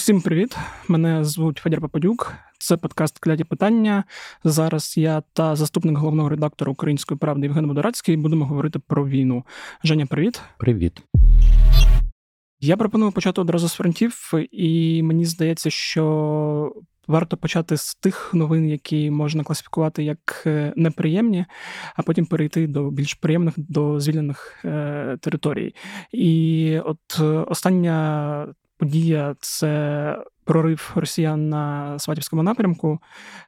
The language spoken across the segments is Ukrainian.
Усім привіт! Мене звуть Федір Попадюк. Це подкаст Кляті питання. Зараз я та заступник головного редактора Української правди Євген Водорацький будемо говорити про війну. Женя, привіт. Привіт. Я пропоную почати одразу з фронтів, і мені здається, що варто почати з тих новин, які можна класифікувати як е, неприємні, а потім перейти до більш приємних до звільнених е, територій. І от е, остання подія це прорив росіян на Сватівському напрямку.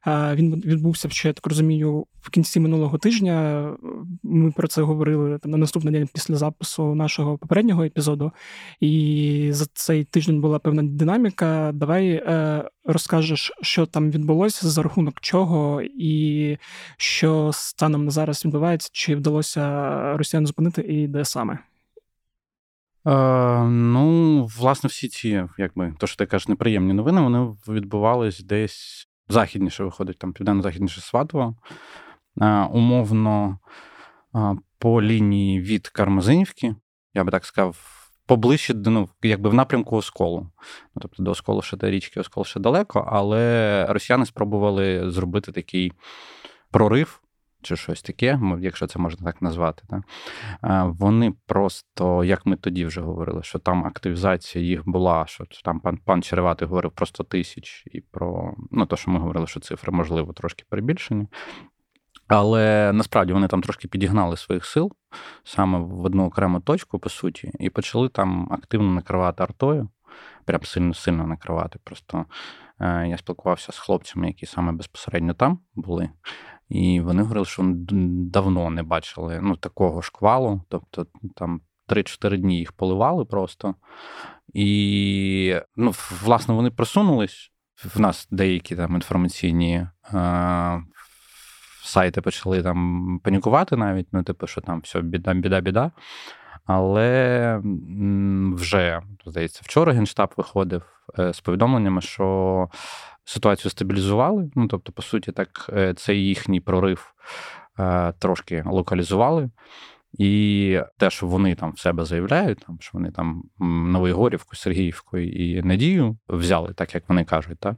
Він відбувся ще, так розумію, в кінці минулого тижня. Ми про це говорили на наступний день після запису нашого попереднього епізоду. І за цей тиждень була певна динаміка. Давай е, розкажеш, що там відбулося, за рахунок чого, і що станом на зараз відбувається, чи вдалося росіян зупинити, і де саме. Е, Ну, власне, всі ці, якби то, що ти кажеш, неприємні новини, вони відбувались десь західніше, виходить, там південно-західніше Сватово. Е, умовно, е, по лінії від Кармазинівки, я би так сказав, поближче ну, якби в напрямку Осколу. Ну, Тобто до Осколу ще до річки Оскол ще далеко, але росіяни спробували зробити такий прорив чи щось таке, якщо це можна так назвати. Так? Вони просто, як ми тоді вже говорили, що там активізація їх була, що там пан пан Череватий говорив про 100 тисяч і про ну, то, що ми говорили, що цифри, можливо, трошки перебільшені. Але насправді вони там трошки підігнали своїх сил саме в одну окрему точку, по суті, і почали там активно накривати артою, прям сильно сильно накривати. Просто е, я спілкувався з хлопцями, які саме безпосередньо там були. І вони говорили, що давно не бачили ну, такого шквалу. Тобто там 3-4 дні їх поливали просто. І, ну, власне, вони просунулись. В нас деякі там інформаційні е- сайти почали там панікувати навіть, ну, типу, що там все, біда, біда, біда. Але вже, здається, вчора Генштаб виходив е, з повідомленнями, що ситуацію стабілізували. Ну, тобто, по суті, так, е, цей їхній прорив е, трошки локалізували. І те, що вони там в себе заявляють, там що вони там Новоєгорівку, Сергіївку і Надію взяли, так як вони кажуть, так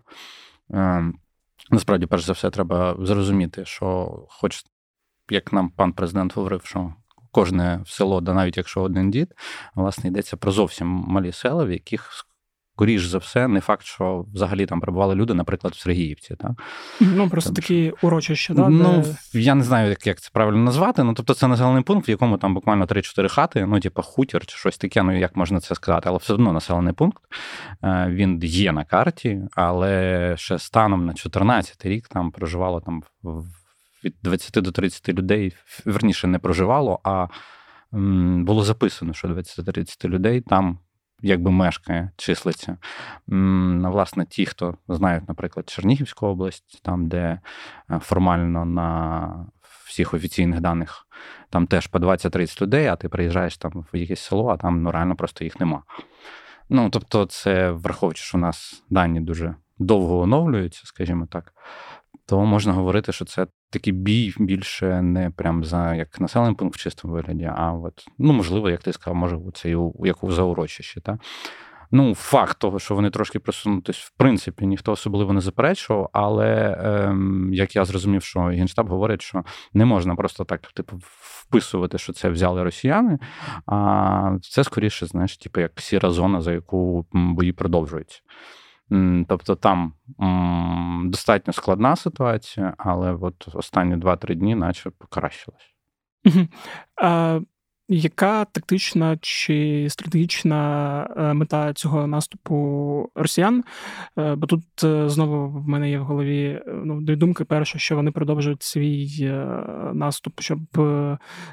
насправді, перш за все, треба зрозуміти, що, хоч як нам пан президент говорив, що кожне село, да навіть якщо один дід, власне йдеться про зовсім малі села, в яких скоріш за все, не факт, що взагалі там перебували люди, наприклад, в Сергіївці. Так? Ну просто там, такі урочища, да? Ну, де... я не знаю, як як це правильно назвати. Ну, тобто, це населений пункт, в якому там буквально 3-4 хати, ну, типу, хутір чи щось таке, ну як можна це сказати, але все одно населений пункт. Е, він є на карті, але ще станом на 14 рік там проживало там від 20 до 30 людей, верніше не проживало, а було записано, що 20-30 людей там якби мешкає, числиться. Власне, ті, хто знають, наприклад, Чернігівську область, там, де е, формально на всіх офіційних даних там теж по 20-30 людей, а ти приїжджаєш там в якесь село, а там ну, реально просто їх нема. Ну, тобто, це враховуючи, що у нас дані дуже довго оновлюються, скажімо так, то можна говорити, що це такий бій більше не прям за як населений пункт в чистому вигляді, а от, ну, можливо, як ти сказав, може, це і у як у заурочищі. Та? Ну, факт того, що вони трошки просунутись, в принципі, ніхто особливо не заперечував, але ем, як я зрозумів, що Генштаб говорить, що не можна просто так, типу, вписувати, що це взяли росіяни, а це скоріше, знаєш, типу, як сіра зона, за яку бої продовжуються. Тобто там достатньо складна ситуація, але от останні 2-3 дні, наче покращилась. Яка тактична чи стратегічна е, мета цього наступу росіян? Е, бо тут е, знову в мене є в голові ну, дві думки: перше, що вони продовжують свій наступ, щоб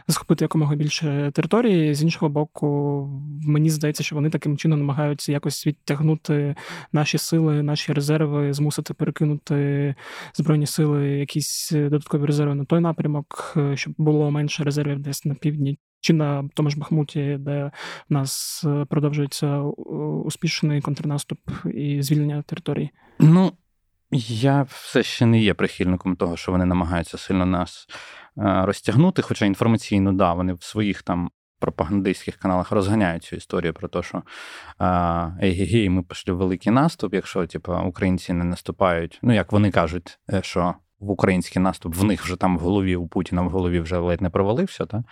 захопити якомога більше території. З іншого боку, мені здається, що вони таким чином намагаються якось відтягнути наші сили, наші резерви, змусити перекинути збройні сили, якісь додаткові резерви на той напрямок, щоб було менше резервів десь на півдні чи на тому ж Бахмуті, де в нас е, продовжується успішний контрнаступ і звільнення території? Ну я все ще не є прихильником того, що вони намагаються сильно нас е, розтягнути. Хоча інформаційно, да, вони в своїх там пропагандистських каналах розганяють цю історію про те, що ей-гей, ми пішли великий наступ, якщо типу, українці не наступають. Ну, як вони кажуть, е, що в український наступ в них вже там в голові, у Путіна в голові вже ледь не провалився, та?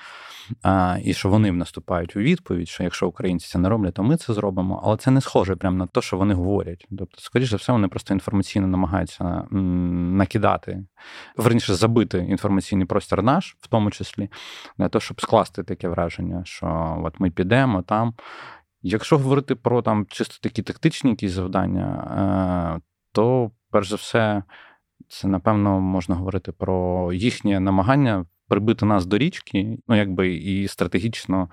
А, і що вони наступають у відповідь, що якщо українці це не роблять, то ми це зробимо. Але це не схоже прямо на те, що вони говорять. Тобто, скоріше за все, вони просто інформаційно намагаються накидати, верніше забити інформаційний простір наш, в тому числі, для того, щоб скласти таке враження, що от ми підемо там. Якщо говорити про там чисто такі тактичні якісь завдання, е, то перш за все. Це, напевно, можна говорити про їхнє намагання прибити нас до річки. Ну, якби і стратегічно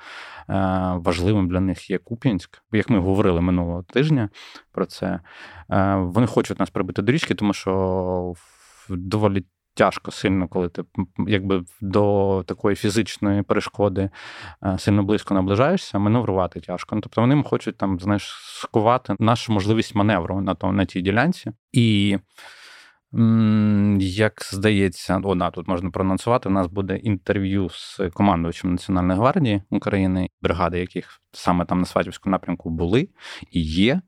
е, важливим для них є Куп'янськ. Як ми говорили минулого тижня про це, е, вони хочуть нас прибити до річки, тому що доволі. Тяжко сильно, коли ти якби до такої фізичної перешкоди е, сильно близько наближаєшся, маневрувати тяжко. Ну, тобто вони хочуть там, знаєш, скувати нашу можливість маневру на то, на тій ділянці. І як здається, о, да, тут можна проанонсувати, у нас буде інтерв'ю з командувачем Національної гвардії України, бригади, яких саме там на Сватівському напрямку були і є.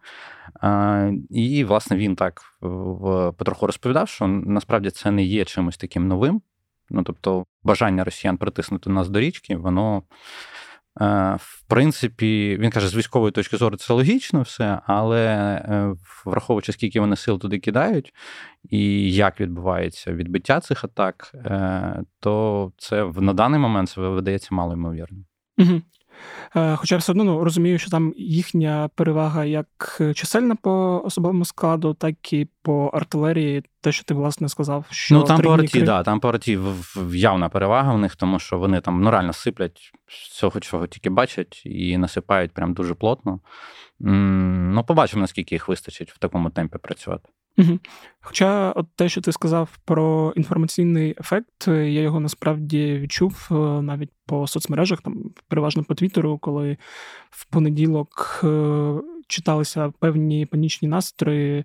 І, власне, він так потроху розповідав, що насправді це не є чимось таким новим. Ну, тобто, бажання росіян притиснути нас до річки, воно Е, в принципі, він каже, з військової точки зору це логічно все, але е, враховуючи, скільки вони сил туди кидають, і як відбувається відбиття цих атак, е, то це на даний момент це видається мало ймовірно. Угу. Е, хоча все одно ну, розумію, що там їхня перевага як чисельна по особовому складу, так і по артилерії, те, що ти власне сказав, що ну там по арті, да, там по арті явна перевага в них, тому що вони там ну, реально сиплять всього, чого тільки бачать, і насипають прям дуже плотно. Ну, побачимо, наскільки їх вистачить в такому темпі працювати. Угу. Хоча, от те, що ти сказав про інформаційний ефект, я його насправді відчув е, навіть по соцмережах, там переважно по Твіттеру, коли в понеділок е, читалися певні панічні настрої,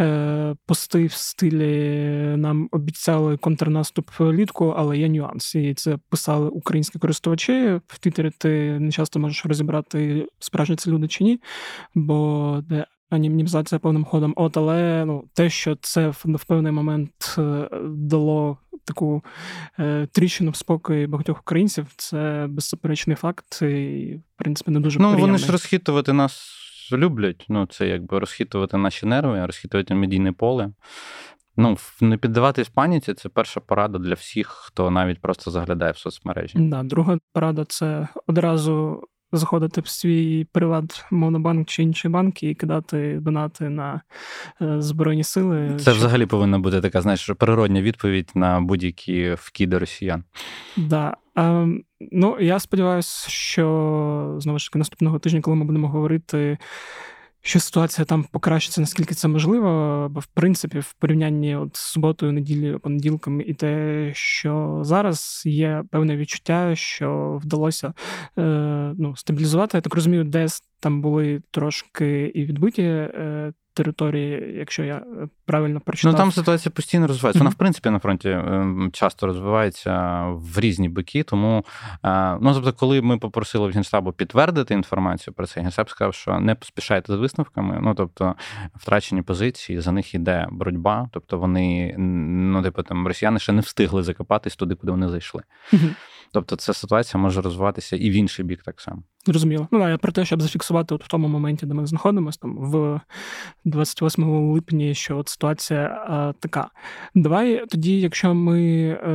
е, пости в стилі нам обіцяли контрнаступ влітку, але є нюанс. І це писали українські користувачі. В Твіттері ти не часто можеш розібрати, справжні це люди чи ні, бо де анімізація повним ходом. От, але ну, те, що це в, в певний момент е, дало таку е, тріщину в спокій багатьох українців, це беззаперечний факт, і в принципі не дуже Ну, приємний. вони ж розхитувати нас люблять. Ну, це якби розхитувати наші нерви, розхитувати медійне поле. Ну, не піддаватись паніці це перша порада для всіх, хто навіть просто заглядає в соцмережі. Да, Друга порада це одразу заходити в свій приват монобанк чи інший банк і кидати донати на е, Збройні сили. Це що... взагалі повинна бути така, знаєш, природня відповідь на будь-які вкиди росіян. Да. А, ну, я сподіваюся, що знову ж таки наступного тижня, коли ми будемо говорити що ситуація там покращиться, наскільки це можливо, бо в принципі, в порівнянні от з суботою, неділею, понеділком, і те, що зараз є певне відчуття, що вдалося е, ну, стабілізувати. Я так розумію, десь там були трошки і відбиті е, території, якщо я е, правильно прочитав. Ну там ситуація постійно розвивається. Вона, в принципі, на фронті ем, часто розвивається в різні боки. Тому, е, ну тобто, коли ми попросили в Генштабу підтвердити інформацію про це, Генштаб сказав, що не поспішайте з висновками. Ну тобто, втрачені позиції, за них йде боротьба. Тобто вони ну, типу, там росіяни ще не встигли закопатись туди, куди вони зайшли. Тобто, ця ситуація може розвиватися і в інший бік так само. Зрозуміло. Ну, я про те, щоб зафіксувати от в тому моменті, де ми знаходимося, там в 28 липні, що от ситуація а, така. Давай тоді, якщо ми е,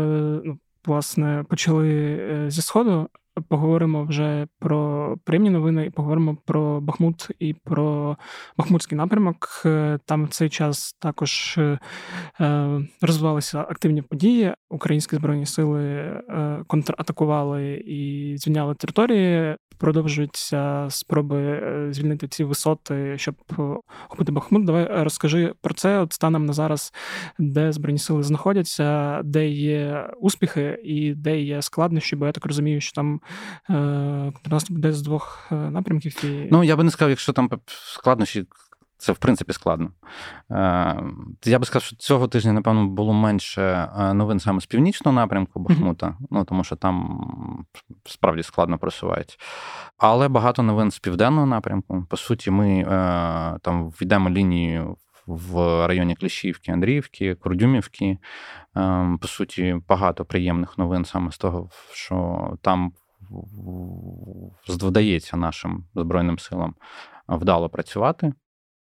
ну, власне почали е, зі сходу, поговоримо вже про приємні новини і поговоримо про Бахмут і про Бахмутський напрямок. Е, там в цей час також е, е, розвивалися активні події. Українські збройні сили контратакували і звільняли території. Продовжуються спроби звільнити ці висоти, щоб охопити Бахмут. Давай розкажи про це. От станом на зараз, де збройні сили знаходяться, де є успіхи і де є складнощі, бо я так розумію, що там контрнаступ буде з двох е, напрямків. І... Ну, я би не сказав, якщо там складнощі Це в принципі складно. Я би сказав, що цього тижня, напевно, було менше новин саме з північного напрямку Бахмута, mm-hmm. ну тому що там справді складно просувається. Але багато новин з південного напрямку. По суті, ми там війдемо лінію в районі Кліщівки, Андріївки, Курдюмівки. По суті, багато приємних новин саме з того, що там вдається нашим Збройним силам вдало працювати.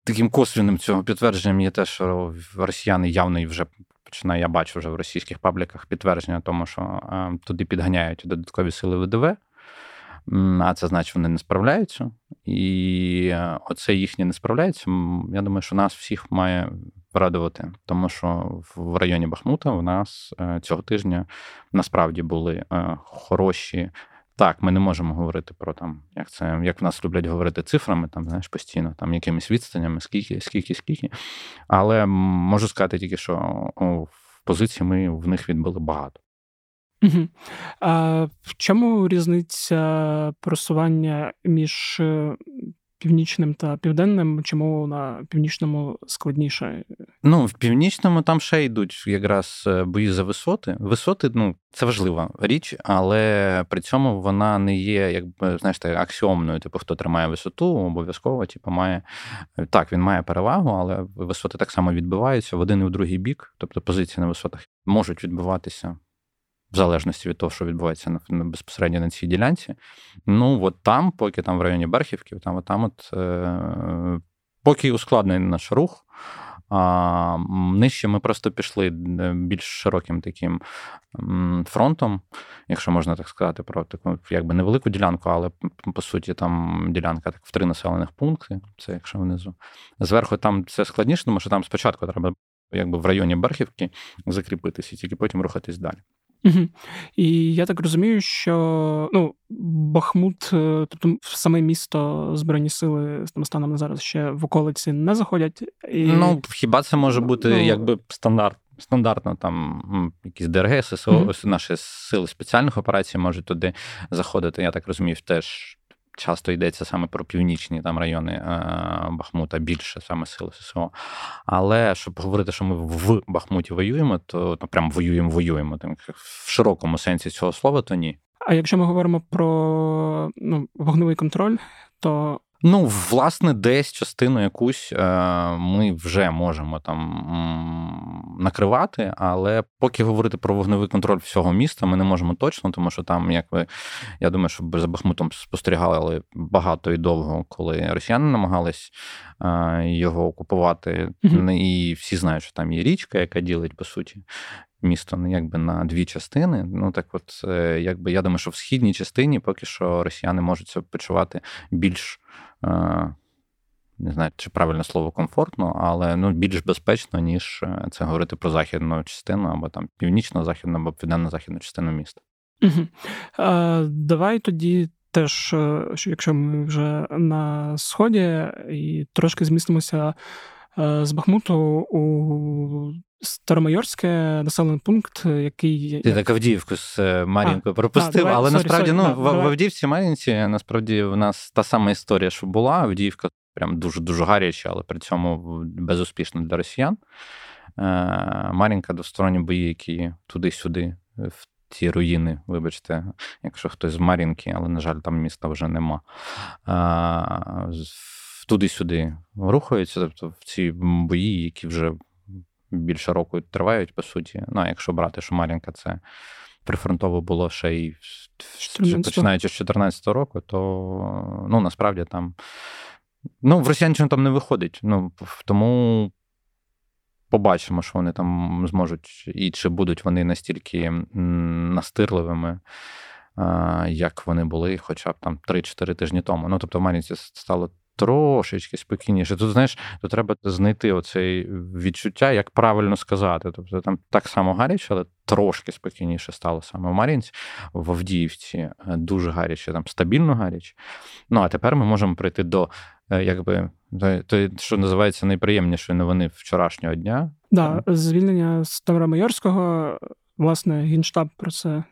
Таким косвінним цього підтвердженням є те, що росіяни явно вже починає, я бачу вже в російських пабліках підтвердження тому, що туди підганяють додаткові сили ВДВ а це значить, вони не справляються. І е, оце їхнє не справляється. Я думаю, що нас всіх має радувати, тому що в районі Бахмута у нас е, цього тижня насправді були е, хороші. Так, ми не можемо говорити про там, як це, як в нас люблять говорити цифрами, там, знаєш, постійно, там якимись відстанями, скільки, скільки, скільки. Але можу сказати тільки, що в позиції ми в них відбили багато. Угу. А В чому різниця просування між північним та південним? Чому на північному складніше? Ну, в північному там ще йдуть якраз е, бої за висоти. Висоти, ну, це важлива річ, але при цьому вона не є, якби знаєш, так, аксіомною. Типу, хто тримає висоту, обов'язково типу, має так, він має перевагу, але висоти так само відбиваються в один і в другий бік, тобто позиції на висотах можуть відбиватися в залежності від того, що відбувається на, безпосередньо на цій ділянці. Ну, от там, поки там в районі Берхівки, там, от там от, е, поки ускладнений наш рух. А нижче ми просто пішли е, більш широким таким фронтом, якщо можна так сказати, про таку якби невелику ділянку, але по суті там ділянка так в три населених пункти. Це якщо внизу. Зверху там це складніше, тому що там спочатку треба якби в районі Берхівки закріпитися і тільки потім рухатись далі. Угу. І я так розумію, що ну, Бахмут, тобто тобто саме місто Збройні сили там станом на зараз ще в околиці не заходять. І... Ну, хіба це може бути ну, якби стандарт? Стандартно там якісь ДРГ, ССО, mm-hmm. наші сили спеціальних операцій можуть туди заходити. Я так розумію, теж часто йдеться саме про північні там райони е, Бахмута, більше саме сили ССО. Але щоб говорити, що ми в Бахмуті воюємо, то ну, прям воюємо, воюємо. Там, в широкому сенсі цього слова, то ні. А якщо ми говоримо про ну, вогневий контроль, то Ну, власне, десь частину якусь е, ми вже можемо там накривати, але поки говорити про вогневий контроль всього міста, ми не можемо точно, тому що там, як ви, я думаю, що за Бахмутом спостерігали багато і довго, коли росіяни намагались е, його окупувати. Mm-hmm. І всі знають, що там є річка, яка ділить по суті. Місто ну, якби на дві частини. Ну так, от е, якби я думаю, що в східній частині поки що росіяни можуть почувати більш не знаю, чи правильне слово комфортно, але ну, більш безпечно, ніж е, це говорити про західну частину або там північно-західну, або південно-західну частину міста. Угу. А, Давай тоді. Теж, е, якщо ми вже на сході і трошки змістимося е, з Бахмуту у Старомайорське населений пункт, який ти так Авдіївку з е, Мар'їнкою пропустив, давай, але sorry, насправді sorry, ну да, в, в Авдіївці Мар'їнці насправді в нас та сама історія, що була. Авдіївка прям дуже дуже гаряча, але при цьому безуспішно для росіян. Е, Мар'їнка двосторонні бої, які туди-сюди, в ті руїни, вибачте, якщо хтось з Мар'їнки, але, на жаль, там міста вже нема. Туди-сюди рухаються, тобто в ці бої, які вже більше року тривають, по суті. Ну, а якщо брати, що Мар'їнка це прифронтово було ще й починаючи з 2014 року, то ну, насправді там. Ну, в росіян росіянчину там не виходить. Ну, Тому побачимо, що вони там зможуть, і чи будуть вони настільки настирливими, як вони були, хоча б там 3-4 тижні тому. Ну, тобто, в Мар'їнці стало трошечки спокійніше. Тут, знаєш, тут треба знайти оцей відчуття, як правильно сказати. Тобто там так само гаряче, але трошки спокійніше стало саме в Мар'їнці, в Авдіївці е, дуже гаряче, там стабільно гаряче. Ну а тепер ми можемо прийти до е, якби то, що називається найприємнішої новини вчорашнього дня. Да, звільнення Ставромайорського, власне, генштаб про це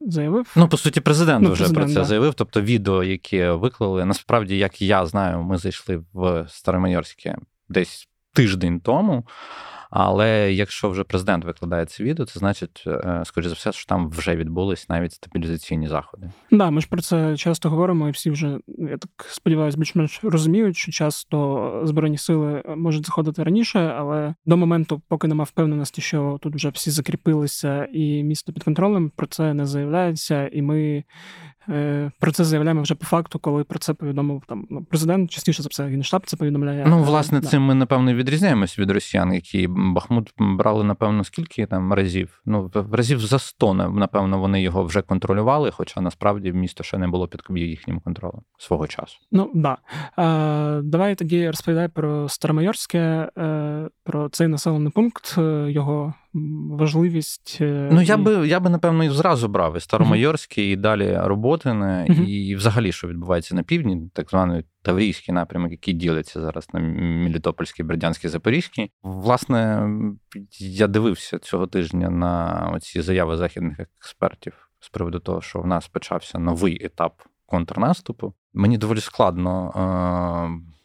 заявив. Ну, по суті, президент ну, вже президент, про це да. заявив. Тобто, відео, яке виклали, насправді, як я знаю, ми зайшли в Старомайорське десь тиждень тому. Але якщо вже президент викладає це відео, це значить, е, скоріше за все, що там вже відбулись навіть стабілізаційні заходи. Да, ми ж про це часто говоримо, і всі вже я так сподіваюся, більш-менш розуміють, що часто збройні сили можуть заходити раніше, але до моменту, поки нема впевненості, що тут вже всі закріпилися і місто під контролем, про це не заявляється, і ми Е, про це заявляємо вже по факту, коли про це повідомив там ну, президент. Частіше за все генштаб це повідомляє. Ну, власне, цим ми напевно відрізняємось від росіян, які Бахмут брали, напевно, скільки там разів. Ну, разів за сто, напевно, вони його вже контролювали, хоча насправді місто ще не було під їхнім контролем свого часу. Ну да. Е, Давай тоді розповідай про Старомайорське, е, про цей населений пункт, е, його важливість. Е, ну, я би, я би, напевно, і зразу брав і Старомайорський, uh-huh. і далі Роботине, uh-huh. і взагалі, що відбувається на півдні, так званий Таврійський напрямок, який ділиться зараз на Мілітопольський, Бердянський, Запорізький. Власне, я дивився цього тижня на ці заяви західних експертів з приводу того, що в нас почався новий етап контрнаступу. Мені доволі складно. Е-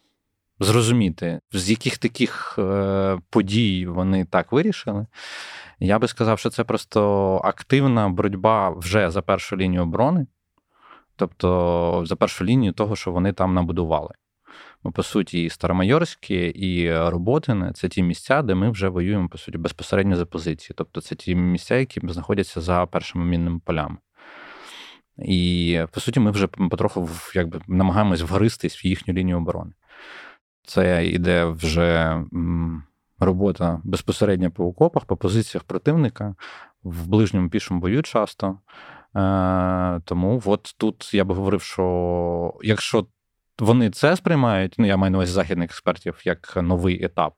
зрозуміти, з яких таких е, подій вони так вирішили. Я би сказав, що це просто активна боротьба вже за першу лінію оборони, тобто за першу лінію того, що вони там набудували. Бо, по суті, і Старомайорське, і Роботине це ті місця, де ми вже воюємо, по суті, безпосередньо за позиції. Тобто це ті місця, які знаходяться за першими мінними полями. І, по суті, ми вже потроху якби, намагаємось вгористись в їхню лінію оборони. Це йде вже робота безпосередньо по окопах, по позиціях противника в ближньому пішому бою часто. Е, тому от тут я би говорив, що якщо вони це сприймають, ну я маю на увазі західних експертів як новий етап.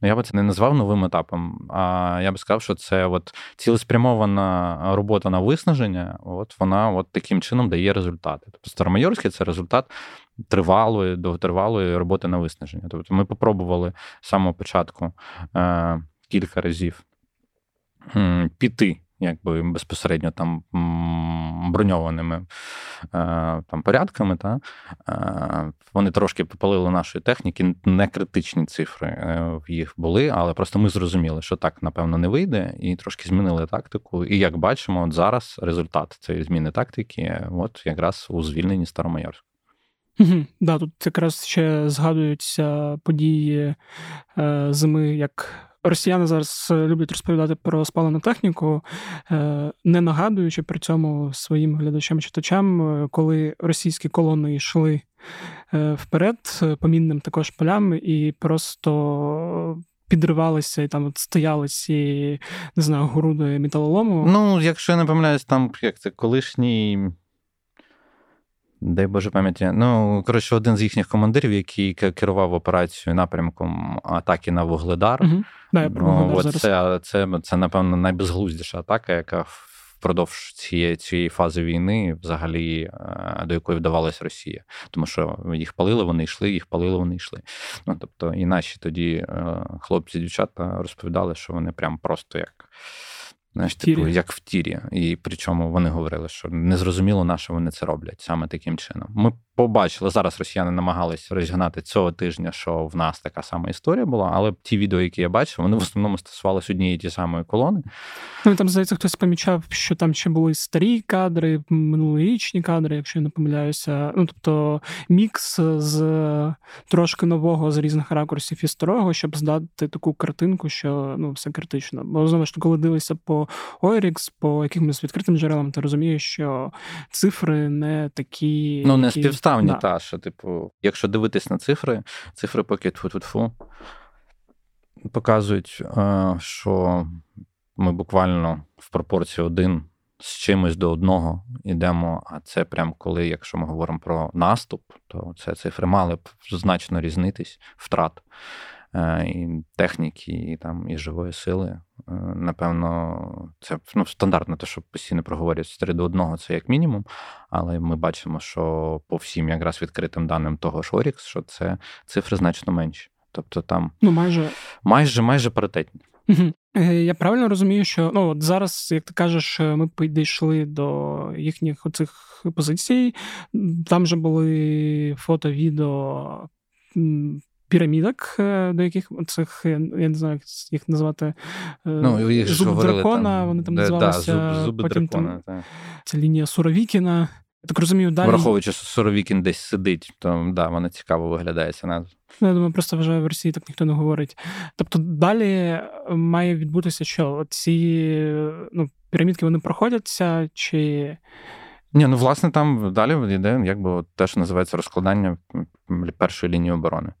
Я би це не назвав новим етапом. А я би сказав, що це от цілеспрямована робота на виснаження, от вона от таким чином дає результати. Тобто Старомайорський це результат тривалої, довготривалої роботи на виснаження. Тобто ми попробували з самого початку е, кілька разів е, піти якби безпосередньо там броньованими е, там порядками. Та, е, Вони трошки попалили нашої техніки, не критичні цифри е, в їх були, але просто ми зрозуміли, що так, напевно, не вийде, і трошки змінили тактику. І як бачимо, от зараз результат цієї зміни тактики, от якраз у звільненні Старомайорська. Да, тут якраз ще згадуються події е, зими, як росіяни зараз люблять розповідати про спалену техніку, е, не нагадуючи при цьому своїм глядачам-читачам, е, коли російські колони йшли е, вперед, по мінним також полям, і просто. Підривалися і там от стояли ці, не знаю, груди металолому. Ну, якщо я не помиляюсь, там як це колишній Дай Боже пам'яті. Ну, коротше, один з їхніх командирів, який керував операцією напрямком атаки на Вугледар. Угу. Да, я ну, Це, це, це, це, напевно, найбезглуздіша атака, яка впродовж цієї цієї фази війни взагалі е, до якої вдавалась Росія. Тому що їх палили, вони йшли, їх палили, вони йшли. Ну, Тобто, і наші тоді е, хлопці, дівчата розповідали, що вони прям просто як. Знаєш, типу, як в тірі. І причому вони говорили, що незрозуміло на що вони це роблять саме таким чином. Ми побачили, зараз росіяни намагались розігнати цього тижня, що в нас така сама історія була, але ті відео, які я бачив, вони в основному стосувалися однієї ті самої колони. Ну там здається, хтось помічав, що там ще були старі кадри, минулорічні кадри, якщо я не помиляюся. Ну тобто мікс з трошки нового з різних ракурсів і старого, щоб здати таку картинку, що ну все критично. Бо знову ж коли дивишся по Ойрікс, по якимось відкритим джерелам, ти розумієш, що цифри не такі. Ну, не які співставні, да. та що, типу, якщо дивитись на цифри, цифри поки тфу-тфу-тфу, показують, е, що ми буквально в пропорції один з чимось до одного йдемо. А це прям коли, якщо ми говоримо про наступ, то це цифри мали б значно різнитись втрат. Е, і техніки, і там і живої сили. Е, напевно, це ну, стандартно, те, що постійно проговорюють 3 до 1, це як мінімум. Але ми бачимо, що по всім якраз відкритим даним того ж Орікс, що це цифри значно менші. Тобто там ну, майже майже майже паритетні. Угу. Я правильно розумію, що ну от зараз, як ти кажеш, ми підійшли до їхніх оцих позицій. Там же були фото, відео пірамідок, е, до яких цих, я не знаю, як їх назвати ну, їх зуб дракона, там, вони там називалися. Да, зуб, зуб потім дракона, там, Ця лінія Суровікіна. Я так розумію, далі. Враховуючи, що Суровікін десь сидить, то да, вона цікаво виглядає ця назва. Ну, я думаю, просто вже в Росії так ніхто не говорить. Тобто далі має відбутися, що ці ну, пірамідки вони проходяться, чи. Ні, ну власне там далі йде, якби те, що називається розкладання першої лінії оборони.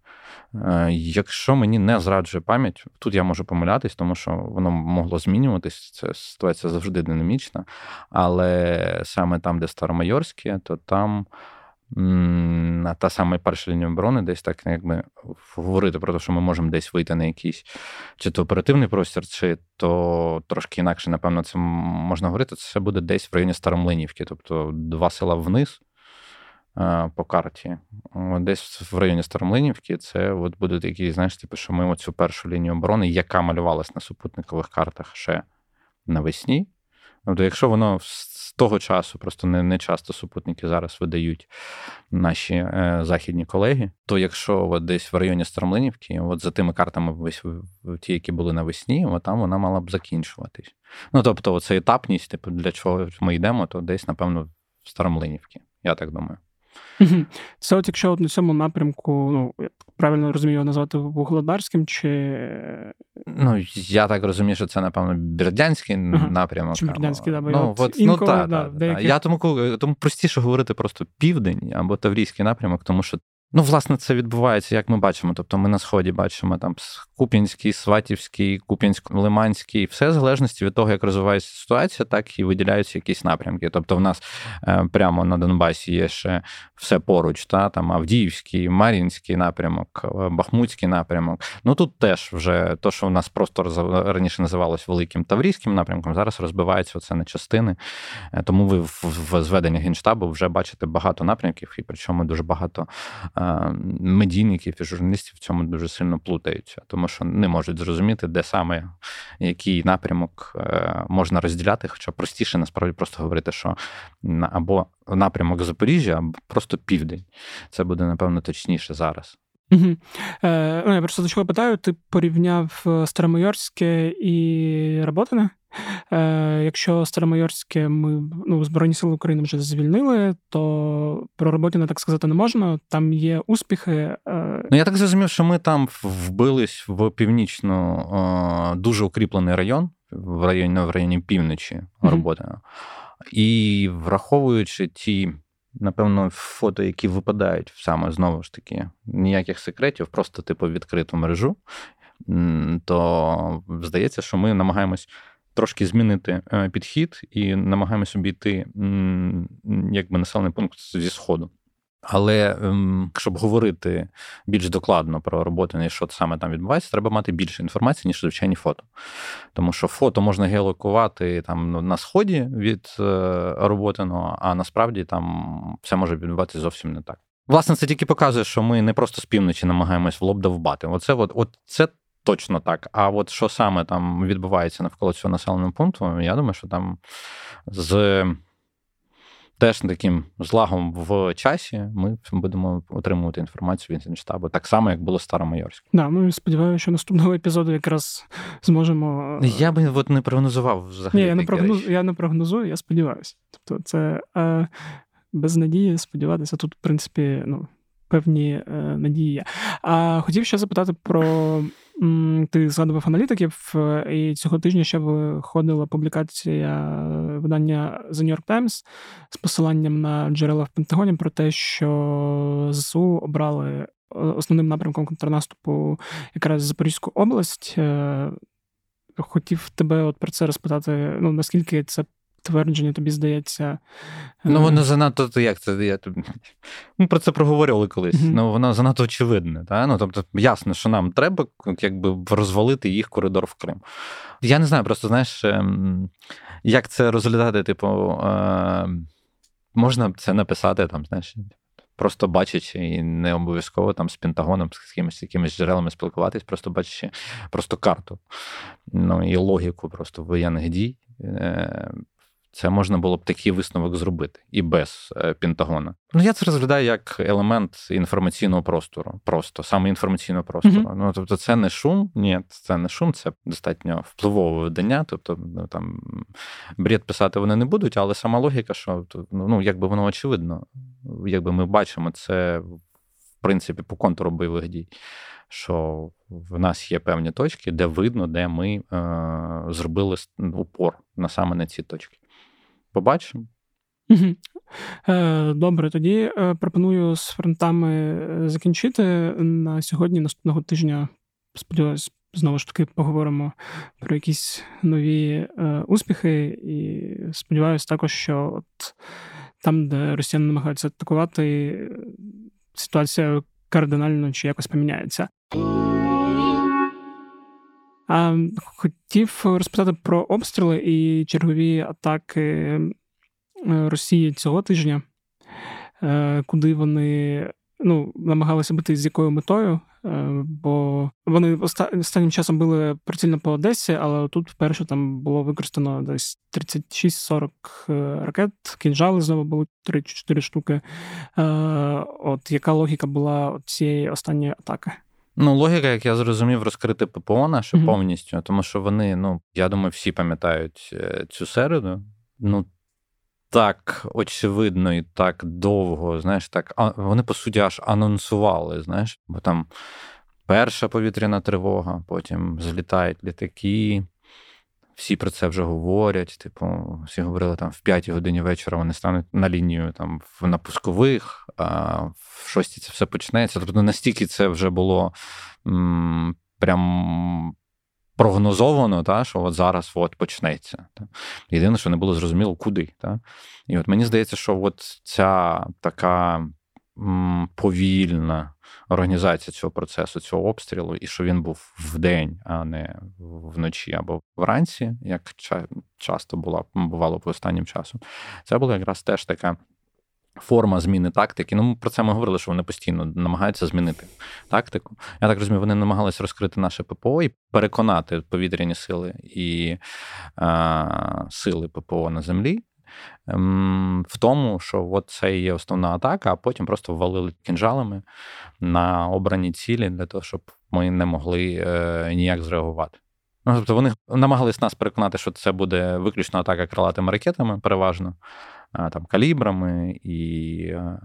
Е, якщо мені не зраджує пам'ять, тут я можу помилятись, тому що воно могло змінюватись. Це ситуація завжди динамічна. Але саме там, де Старомайорське, то там та сама перша лінія оборони, десь так якби говорити про те, що ми можемо десь вийти на якийсь чи то оперативний простір, чи то трошки інакше, напевно, це можна говорити. Це буде десь в районі Старомлинівки, тобто два села вниз. Е, по карті. Десь в районі Старомлинівки це от будуть такі, знаєш, типу, що ми оцю першу лінію оборони, яка малювалась на супутникових картах ще навесні. Тобто, якщо воно з того часу, просто не не часто супутники зараз видають наші е, західні колеги, то якщо от десь в районі Старомлинівки, от за тими картами, весь ті, які були навесні, от там вона мала б закінчуватись. Ну тобто, оце етапність, типу, для чого ми йдемо, то десь, напевно, в Старомлинівки, я так думаю. Це от якщо от на цьому напрямку, ну, я правильно розумію, його назвати Вугледарським, чи. Ну, я так розумію, що це, напевно, Бердянський ага. напрямок. Чи Бердянський, да, ну, от, от, інколи, ну, та, да, та, деяких... Я тому, тому простіше говорити просто південь або Таврійський напрямок, тому що Ну, власне, це відбувається, як ми бачимо. Тобто ми на сході бачимо там Куп'янський, Сватівський, Куп'янсько-Лиманський, все в залежності від того, як розвивається ситуація, так і виділяються якісь напрямки. Тобто, в нас е, прямо на Донбасі є ще все поруч, та там Авдіївський, Мар'їнський напрямок, е, Бахмутський напрямок. Ну тут теж вже то, що в нас просто раніше називалось великим Таврійським напрямком, зараз розбивається оце на частини. Е, тому ви в зведенні генштабу вже бачите багато напрямків, і причому дуже багато медійників і журналістів в цьому дуже сильно плутаються, тому що не можуть зрозуміти, де саме який напрямок е, можна розділяти. Хоча простіше насправді просто говорити, що або напрямок Запоріжжя, або просто південь. Це буде напевно точніше зараз. Угу. Е, ну, Я просто до чого питаю: ти порівняв е, Старомайорське і Роботине? Е, Якщо Старомайорське ми ну, Збройні Сили України вже звільнили, то про Роботине так сказати не можна. Там є успіхи. Е... Ну я так зрозумів, що ми там вбились в північно дуже укріплений район в районі в районі півночі Роботина. Угу. І враховуючи ті напевно, фото, які випадають саме знову ж таки, ніяких секретів, просто типу відкриту мережу, то здається, що ми намагаємось трошки змінити е, підхід і намагаємось обійти якби населений пункт зі сходу. Але ем, щоб говорити більш докладно про роботу і що саме там відбувається, треба мати більше інформації, ніж звичайні фото. Тому що фото можна геолокувати там ну, на сході від е, роботиного, а насправді там все може відбуватися зовсім не так. Власне, це тільки показує, що ми не просто з півночі намагаємось в лоб довбати. Оце от, от це точно так. А от що саме там відбувається навколо цього населеного пункту, я думаю, що там з теж таким злагом в часі ми будемо отримувати інформацію від Генштабу, так само, як було Старомайорське. Да, ну і сподіваюся, що наступного епізоду якраз зможемо. Е, я би от не прогнозував взагалі. Ні, я не прогноз... я не прогнозую, я сподіваюся. Тобто, це е, без надії сподіватися. Тут, в принципі, ну, певні е, надії. А хотів ще запитати про ти згадував аналітиків, е, і цього тижня ще виходила публікація видання The New York Times з посиланням на джерела в Пентагоні про те, що ЗСУ обрали е, основним напрямком контрнаступу якраз Запорізьку область. Хотів тебе от про це розпитати. Ну наскільки це твердження, тобі здається. Ну, воно занадто як це. Я, Ми про це проговорювали колись. Mm-hmm. Ну, воно занадто очевидне. Та? Ну, Тобто, ясно, що нам треба якби розвалити їх коридор в Крим. Я не знаю, просто знаєш, ем, як це розглядати, типу, е, можна це написати там, знаєш. просто бачачи, і не обов'язково там з Пентагоном, з якимись якимись джерелами спілкуватись, просто бачачи просто карту ну, і логіку просто воєнних дій. Це можна було б такий висновок зробити і без е, Пентагона. Ну я це розглядаю як елемент інформаційного простору, просто саме інформаційного простору. Mm-hmm. Ну тобто, це не шум, ні, це не шум, це достатньо впливове видання. Тобто, ну там бред писати вони не будуть, але сама логіка, що ну якби воно очевидно, якби ми бачимо це в принципі по контуру бойових дій. Що в нас є певні точки, де видно, де ми е, зробили упор на саме на ці точки. Побачимо. Е, добре, тоді е, пропоную з фронтами е, закінчити на сьогодні, наступного тижня. Сподіваюсь, знову ж таки поговоримо про якісь нові успіхи. І сподіваюся також, що от там, де росіяни намагаються атакувати, ситуація кардинально чи якось поміняється. Хотів розпитати про обстріли і чергові атаки е, Росії цього тижня, е, куди вони ну, намагалися бити з якою метою, е, бо вони останнім часом били прицільно по Одесі, але тут вперше там було використано десь 36-40 ракет, кінжали знову були 3-4 штуки. От яка логіка була цієї останньої атаки? Ну, логіка, як я зрозумів, розкрити ППО наше mm-hmm. повністю, тому що вони, ну, я думаю, всі пам'ятають е, цю середу. Ну, так очевидно і так довго, знаєш, так, а вони, по суті, аж анонсували, знаєш, бо там перша повітряна тривога, потім злітають літаки, всі про це вже говорять. Типу, всі говорили там в п'ятій годині вечора вони стануть на лінію там в напускових, а в шостій це все почнеться. Тобто настільки це вже було м, прям. Прогнозовано, та, що от зараз от почнеться. Та. Єдине, що не було зрозуміло, куди. Та. І от мені здається, що от ця така повільна організація цього процесу, цього обстрілу, і що він був вдень, а не вночі або вранці, як часто була бувало по останнім часом. Це була якраз теж така. Форма зміни тактики. Ну, про це ми говорили, що вони постійно намагаються змінити тактику. Я так розумію, вони намагалися розкрити наше ППО і переконати повітряні сили і е, сили ППО на землі Ем, в тому, що от це є основна атака, а потім просто ввалили кінжалами на обрані цілі для того, щоб ми не могли е, ніяк зреагувати. Ну, Тобто вони намагались нас переконати, що це буде виключно атака крилатими ракетами, переважно, там калібрами і е,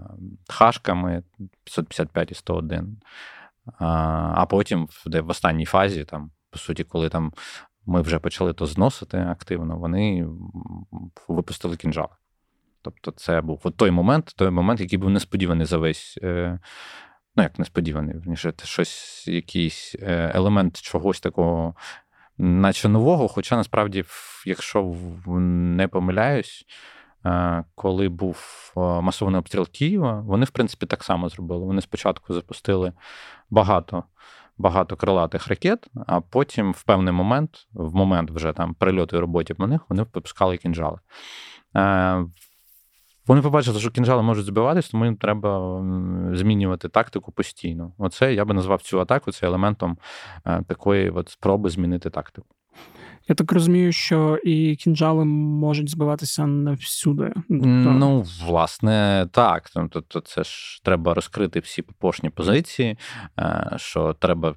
хашками 555 і 101. А потім, в останній фазі, там, по суті, коли там ми вже почали то зносити активно, вони випустили кінжали. Тобто, це був от той момент, той момент, який був несподіваний за весь. Е, ну, як несподіваний, верніше, щось, якийсь е, елемент чогось такого, наче нового. Хоча насправді, якщо не помиляюсь, е, коли був масовий обстріл Києва, вони, в принципі, так само зробили. Вони спочатку запустили багато багато крилатих ракет, а потім в певний момент, в момент вже там прильоту і роботи по них, вони випускали кінжали. Е, вони побачили, що кінжали можуть збиватись, тому їм треба змінювати тактику постійно. Оце я би назвав цю атаку це елементом е, такої от спроби змінити тактику. Я так розумію, що і кінжали можуть збиватися не всюди. Тобто... Ну, власне, так. Тобто, це ж треба розкрити всі попошні позиції, е, що треба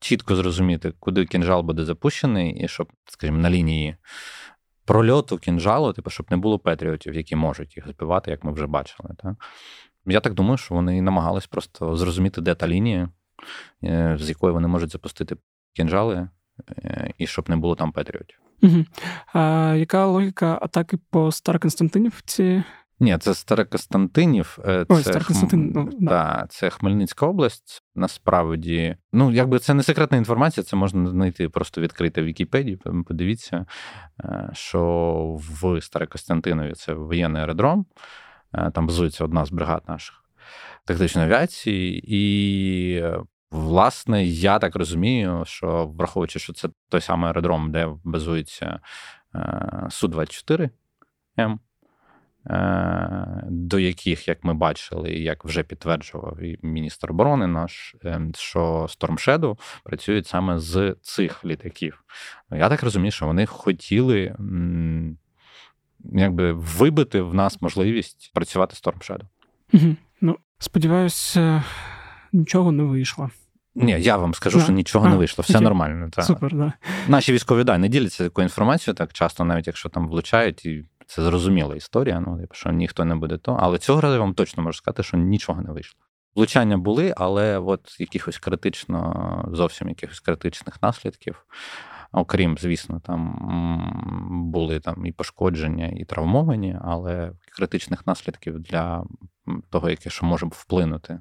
чітко зрозуміти, куди кінжал буде запущений, і щоб, скажімо, на лінії. Прольоту кінжалу, типу, щоб не було петріотів, які можуть їх збивати, як ми вже бачили. Так? Я так думаю, що вони намагались просто зрозуміти, де та лінія, е, з якої вони можуть запустити кінжали, і щоб не було там патріотів. Угу. А Яка логіка атаки по Староконстантинівці? Ні, це Старокостянтинів. Е, Ой, це, Старокостянтин, ну, да. це Хмельницька область. Насправді, ну якби це не секретна інформація, це можна знайти просто відкрити в Вікіпедії. Подивіться, е, що в Старокостянтинові це воєнний аеродром. Там базується одна з бригад наших тактичної авіації, і Власне, я так розумію, що враховуючи, що це той самий аеродром, де базується е, Су-24М, до яких, як ми бачили, як вже підтверджував і міністр оборони наш, що Storm Shadow працюють саме з цих літаків. Я так розумію, що вони хотіли якби вибити в нас можливість працювати Storm Shadow. Угу. Ну, сподіваюся, нічого не вийшло. Ні, я вам скажу, да. що нічого а, не вийшло, все окей. нормально. Та. Супер, да. Наші військові да, не діляться такою інформацією так часто, навіть якщо там влучають, і це зрозуміла історія, ну, типу, що ніхто не буде то. Але цього разу я вам точно можу сказати, що нічого не вийшло. Влучання були, але от якихось критично, зовсім якихось критичних наслідків. Окрім, звісно, там були там і пошкодження, і травмовані, але критичних наслідків для того, яке що може вплинути,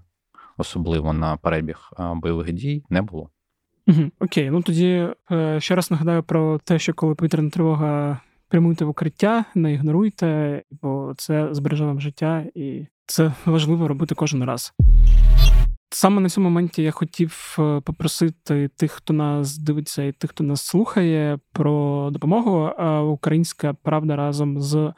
особливо на перебіг бойових дій, не було. Угу, Окей, ну тоді е, ще раз нагадаю про те, що коли повітряна тривога прямуйте в укриття, не ігноруйте, бо це збереже вам життя, і це важливо робити кожен раз. Саме на цьому моменті я хотів е, попросити тих, хто нас дивиться, і тих, хто нас слухає, про допомогу. Українська правда разом з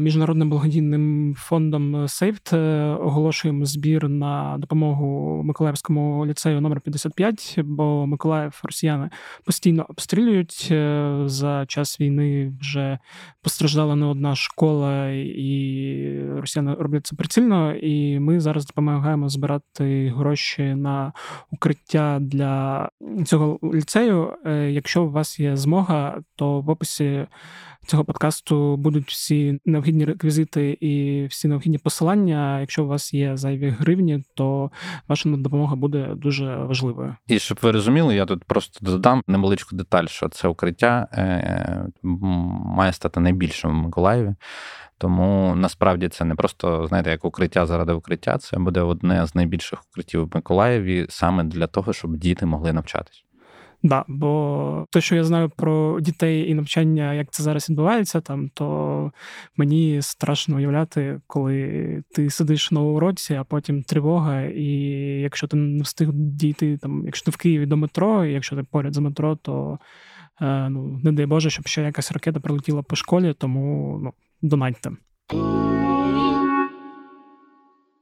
міжнародним благодійним фондом Сейфт оголошуємо збір на допомогу Миколаївському ліцею номер 55 бо Миколаїв росіяни постійно обстрілюють е, за час війни. Вже постраждала не одна школа, і росіяни роблять це прицільно. І ми зараз допомагаємо збирати гроші на укриття для цього ліцею. Е, якщо у вас є змога, то в описі цього подкасту будуть всі необхідні реквізити і всі необхідні посилання. Якщо у вас є зайві гривні, то ваша допомога буде дуже важливою. І щоб ви розуміли, я тут просто додам невеличку деталь, що це укриття е, має стати найбільшим в Миколаєві. Тому насправді це не просто знаєте, як укриття заради укриття. Це буде одне з найбільших укриттів в Миколаєві саме для того, щоб діти могли навчатись. Да, бо те, що я знаю про дітей і навчання, як це зараз відбувається, там то мені страшно уявляти, коли ти сидиш на уроці, а потім тривога, і якщо ти не встиг дійти, там, якщо ти в Києві до метро, і якщо ти поряд з метро, то е, ну не дай Боже, щоб ще якась ракета прилетіла по школі, тому ну, донатьте.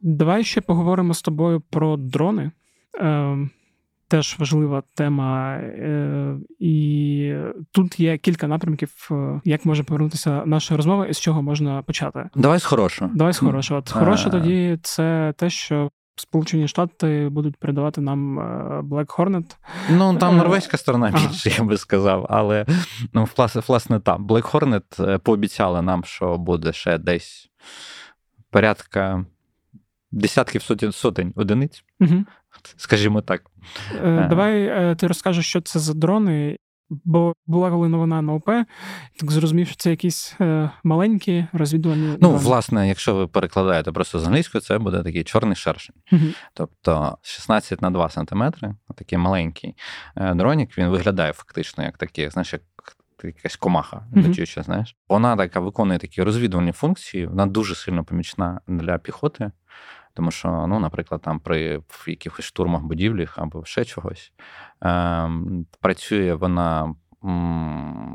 Давай ще поговоримо з тобою про дрони. Е, теж важлива тема, е, і тут є кілька напрямків, е, як може повернутися наша розмова і з чого можна почати. Давай з хорошого. Давай з хорошого. От хороше тоді це те, що. Сполучені Штати будуть передавати нам е, Black Hornet. Ну там норвезька сторона більше, я би сказав. Але ну, власне там Black Hornet пообіцяли нам, що буде ще десь порядка десятків сотень сотень одиниць. Угу скажімо так. Е, е. Давай е, ти розкажеш, що це за дрони. Бо була коли новина на ОП, так зрозумів, що це якісь маленькі розвідувальні. Ну, дрони. власне, якщо ви перекладаєте просто з англійської, це буде такий чорний шершень. uh Тобто 16 на 2 сантиметри, такий маленький дронік, він виглядає фактично як такий, знаєш, як якась комаха летюча, знаєш. Вона така виконує такі розвідувальні функції, вона дуже сильно помічна для піхоти. Тому що, ну, наприклад, там при якихось штурмах будівлях або ще чогось е, працює вона,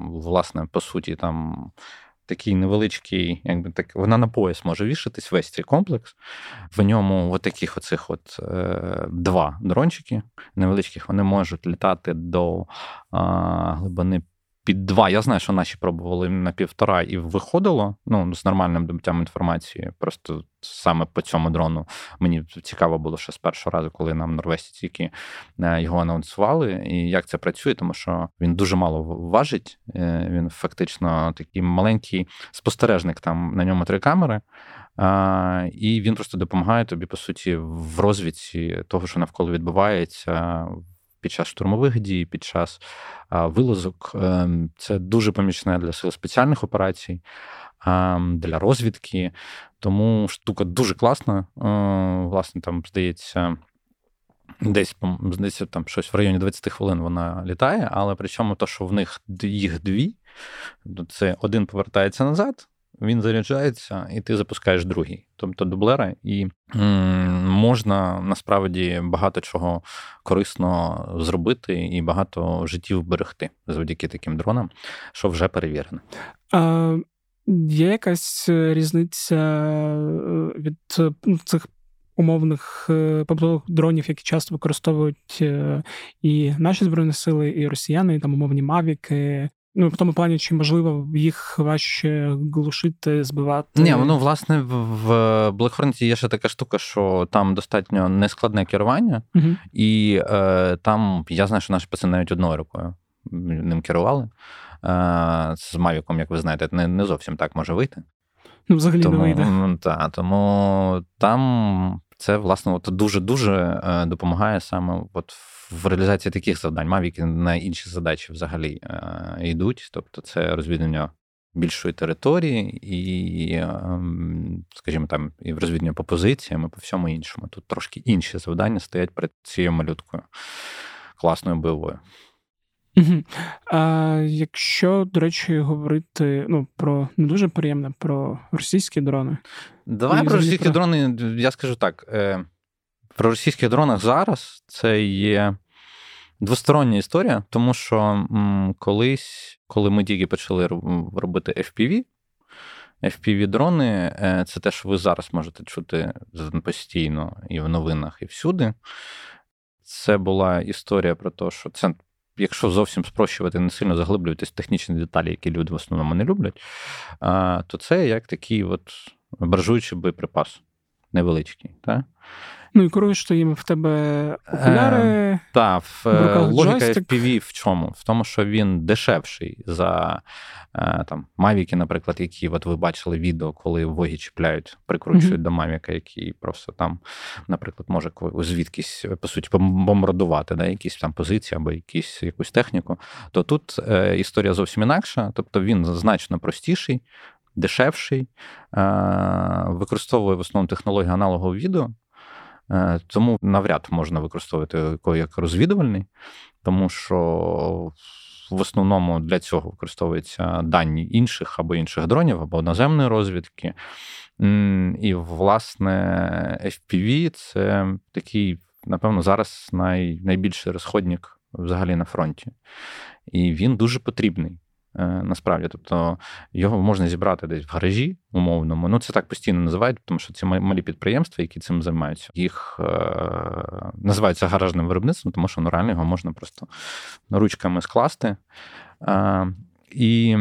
власне, по суті, там. Такий невеличкий, якби так, вона на пояс може вішатись весь цей комплекс. В ньому от таких оцих от е, два дрончики невеличких, вони можуть літати до е, глибини під два. Я знаю, що наші пробували на півтора і виходило. Ну, з нормальним добиттям інформації. Просто саме по цьому дрону мені цікаво було ще з першого разу, коли нам норвезці тільки е, його анонсували. І як це працює, тому що він дуже мало важить. Е, він фактично такий маленький спостережник. Там на ньому три камери. А, І він просто допомагає тобі, по суті, в розвідці того, що навколо відбувається під час штурмових дій, під час вилазок. Ем, це дуже помічне для сил спеціальних операцій, ем, для розвідки. Тому штука дуже класна. Е, власне, там здається. Десь здається, там щось в районі 20 хвилин вона літає, але причому то, що в них їх дві, це один повертається назад, він заряджається, і ти запускаєш другий, тобто дублера, і м- можна насправді багато чого корисно зробити і багато життів берегти завдяки таким дронам, що вже перевірено. А, Є якась різниця від ну, цих умовних побутових дронів, які часто використовують і наші збройні сили, і росіяни, і там умовні мавіки, Ну, в тому плані, чи можливо їх важче глушити, збивати? Ні, ну власне в Black є ще така штука, що там достатньо нескладне керування, угу. і е, там я знаю, що наші пацани навіть одною рукою ним керували. Е, З Мавіком, як ви знаєте, не не зовсім так може вийти. Ну, взагалі тому, не вийде. Та, тому там це власне дуже дуже е, допомагає саме от в реалізації таких завдань. Мавіки на інші задачі взагалі е, йдуть. Тобто, це розвідування більшої території, і, ем, скажімо, там і розвідування по позиціям, і по всьому іншому. Тут трошки інші завдання стоять перед цією малюткою класною бойовою. Угу. А Якщо, до речі, говорити ну, про не дуже приємне, про російські дрони. Давай про російські про... дрони, я скажу так. Е, про російських дронах зараз це є двостороння історія, тому що м, колись, коли ми тільки почали робити FPV, FPV-дрони е, це те, що ви зараз можете чути постійно і в новинах, і всюди. Це була історія про те, що це, якщо зовсім спрощувати, не сильно заглиблюватись в технічні деталі, які люди в основному не люблять, то це як такий от баржуючий боєприпас невеличкий. Так? Ну і керуєш що їм в тебе окуляри. Е, Так, логіка FPV в чому? В тому, що він дешевший за е, там Мавіки, наприклад, які от ви бачили відео, коли воги чіпляють, прикручують mm-hmm. до Мавіка, який просто там, наприклад, може звідкись, по суті, бомбардувати да, якісь там позиції або якісь, якусь техніку. То тут е, історія зовсім інакша, тобто він значно простіший. Дешевший, е, використовує в основному технологію аналогового відео, Е, тому навряд можна використовувати його як розвідувальний, тому що в основному для цього використовуються дані інших або інших дронів, або наземної розвідки. І, власне, FPV це такий, напевно, зараз най, найбільший розходник взагалі на фронті. І він дуже потрібний. Е, насправді. Тобто його можна зібрати десь в гаражі умовному. Ну, це так постійно називають, тому що ці малі підприємства, які цим займаються, їх е, називаються гаражним виробництвом, тому що ну, реально його можна просто ручками скласти. Е, і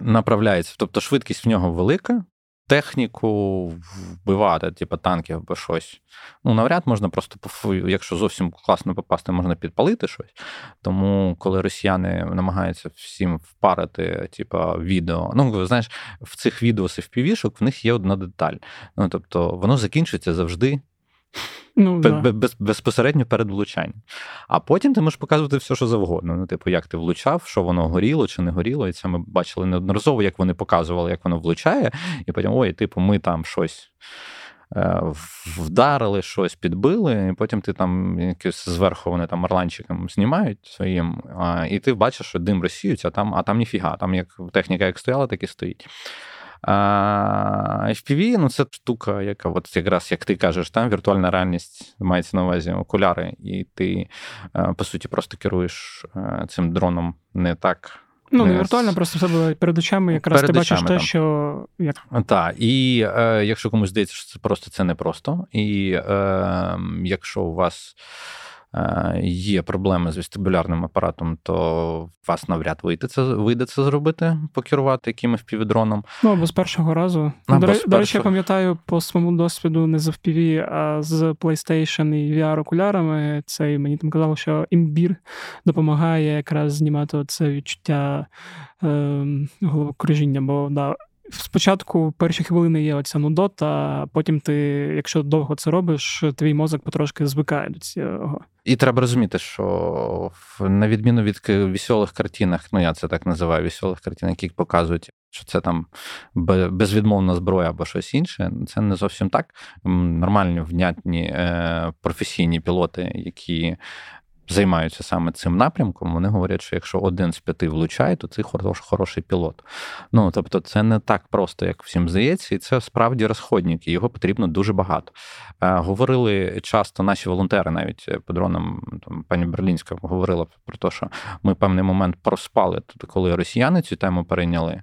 направляється. Тобто швидкість в нього велика, техніку вбивати, типу танків або щось. Ну, навряд можна просто, якщо зовсім класно попасти, можна підпалити щось. Тому, коли росіяни намагаються всім впарити, типу, відео, ну, знаєш, в цих відео з в них є одна деталь. Ну, тобто, воно закінчується завжди Ну, да. Безпосередньо перед влучанням. А потім ти можеш показувати все, що завгодно. Ну, типу, як ти влучав, що воно горіло чи не горіло. І це ми бачили неодноразово, як вони показували, як воно влучає, і потім, ой, типу, ми там щось. Е, вдарили щось, підбили, і потім ти там якось зверху вони там орланчиком знімають своїм, і ти бачиш, що дим розсіюється, а там а там ніфіга. Там як техніка як стояла, так і стоїть. А FPV, ну це штука, яка от якраз як ти кажеш, там віртуальна реальність мається на увазі окуляри, і ти, е, по суті, просто керуєш е, цим дроном не так. Ну, не віртуально, просто все було перед очами, якраз перед ти бачиш те, що. як. Так, і е, якщо комусь здається, що це просто це непросто. І е, якщо у вас є проблеми з вестибулярним апаратом, то вас навряд вийде це вийде це зробити, покерувати якимось півдроном. Ну або з першого разу. Або до, з до речі, я пам'ятаю по своєму досвіду не з FPV, а з PlayStation і VR-окулярами. Це мені там казало, що імбір допомагає якраз знімати це відчуття е, головокружіння, бо да. Спочатку перші хвилини є оця нудота, а потім ти, якщо довго це робиш, твій мозок потрошки звикає до цього. І треба розуміти, що на відміну від веселих картинах, ну я це так називаю, веселих картин, які показують, що це там безвідмовна зброя або щось інше, це не зовсім так. Нормальні, внятні е, професійні пілоти, які займаються саме цим напрямком, вони говорять, що якщо один з п'яти влучає, то це хорош, хороший пілот. Ну тобто, це не так просто, як всім здається, і це справді розходник, і його потрібно дуже багато. Е, говорили часто наші волонтери, навіть по дронам, там пані Берлінська говорила про те, що ми певний момент проспали, тут, коли росіяни цю тему перейняли.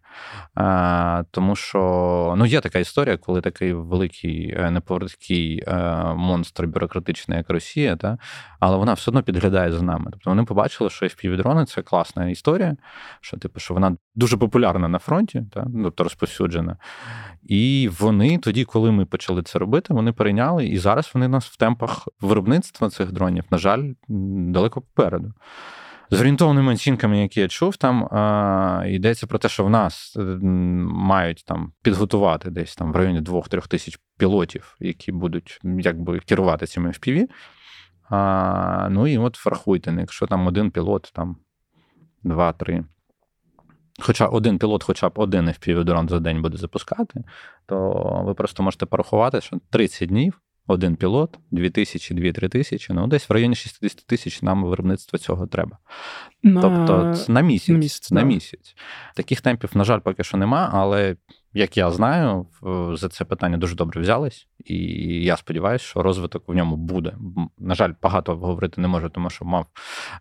Е, тому що ну є така історія, коли такий великий е, монстр бюрократичний, як Росія, та, але вона все одно підглядає доглядає за нами. Тобто вони побачили, що FPV-дрони – це класна історія, що типу, що вона дуже популярна на фронті, та, тобто розповсюджена. І вони тоді, коли ми почали це робити, вони перейняли, і зараз вони нас в темпах виробництва цих дронів, на жаль, далеко попереду. З орієнтовними оцінками, які я чув, там а, йдеться про те, що в нас е, мають там підготувати десь там в районі 2-3 тисяч пілотів, які будуть якби керувати цими FPV. А, Ну і от врахуйте, якщо там один пілот, там два-три. Хоча один пілот, хоча б один FPV-дрон за день буде запускати, то ви просто можете порахувати, що 30 днів, один пілот, 2 тисячі, 2-3 тисячі, ну десь в районі 60 тисяч нам виробництва цього треба. На... Тобто на місяць. На місяць. На місяць. Таких темпів, на жаль, поки що нема, але як я знаю, за це питання дуже добре взялись, і я сподіваюся, що розвиток в ньому буде. На жаль, багато говорити не можу, тому що мав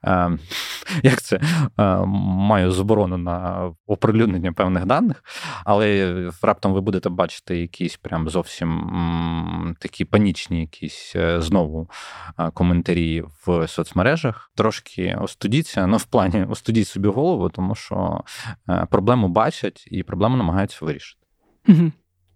е, як це е, маю заборону на оприлюднення певних даних, але раптом ви будете бачити якісь прям зовсім м, такі панічні, якісь е, знову е, коментарі в соцмережах. Трошки остудіться, ну в плані остудіть собі голову, тому що е, проблему бачать і проблему намагаються вирішити. Угу.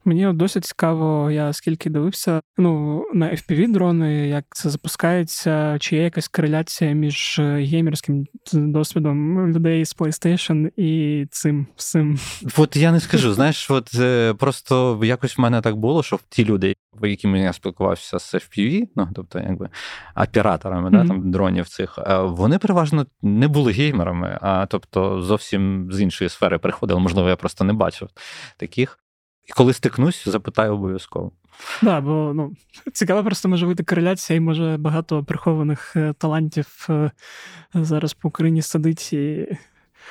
Мені досить цікаво, я скільки дивився ну, на FPV-дрони, як це запускається, чи є якась кореляція між е, геймерським досвідом людей з PlayStation і цим всім. От я не скажу, знаєш, от е, просто якось в мене так було, що ті люди, якими я спілкувався з FPV, ну тобто, якби операторами mm-hmm. да, там дронів цих, е, вони переважно не були геймерами, а тобто зовсім з іншої сфери приходили. Можливо, я просто не бачив таких. І коли стикнусь, запитаю обов'язково. Так, да, бо ну, цікаво, просто може бути кореляція, і може багато прихованих е, талантів е, зараз по Україні сидить і.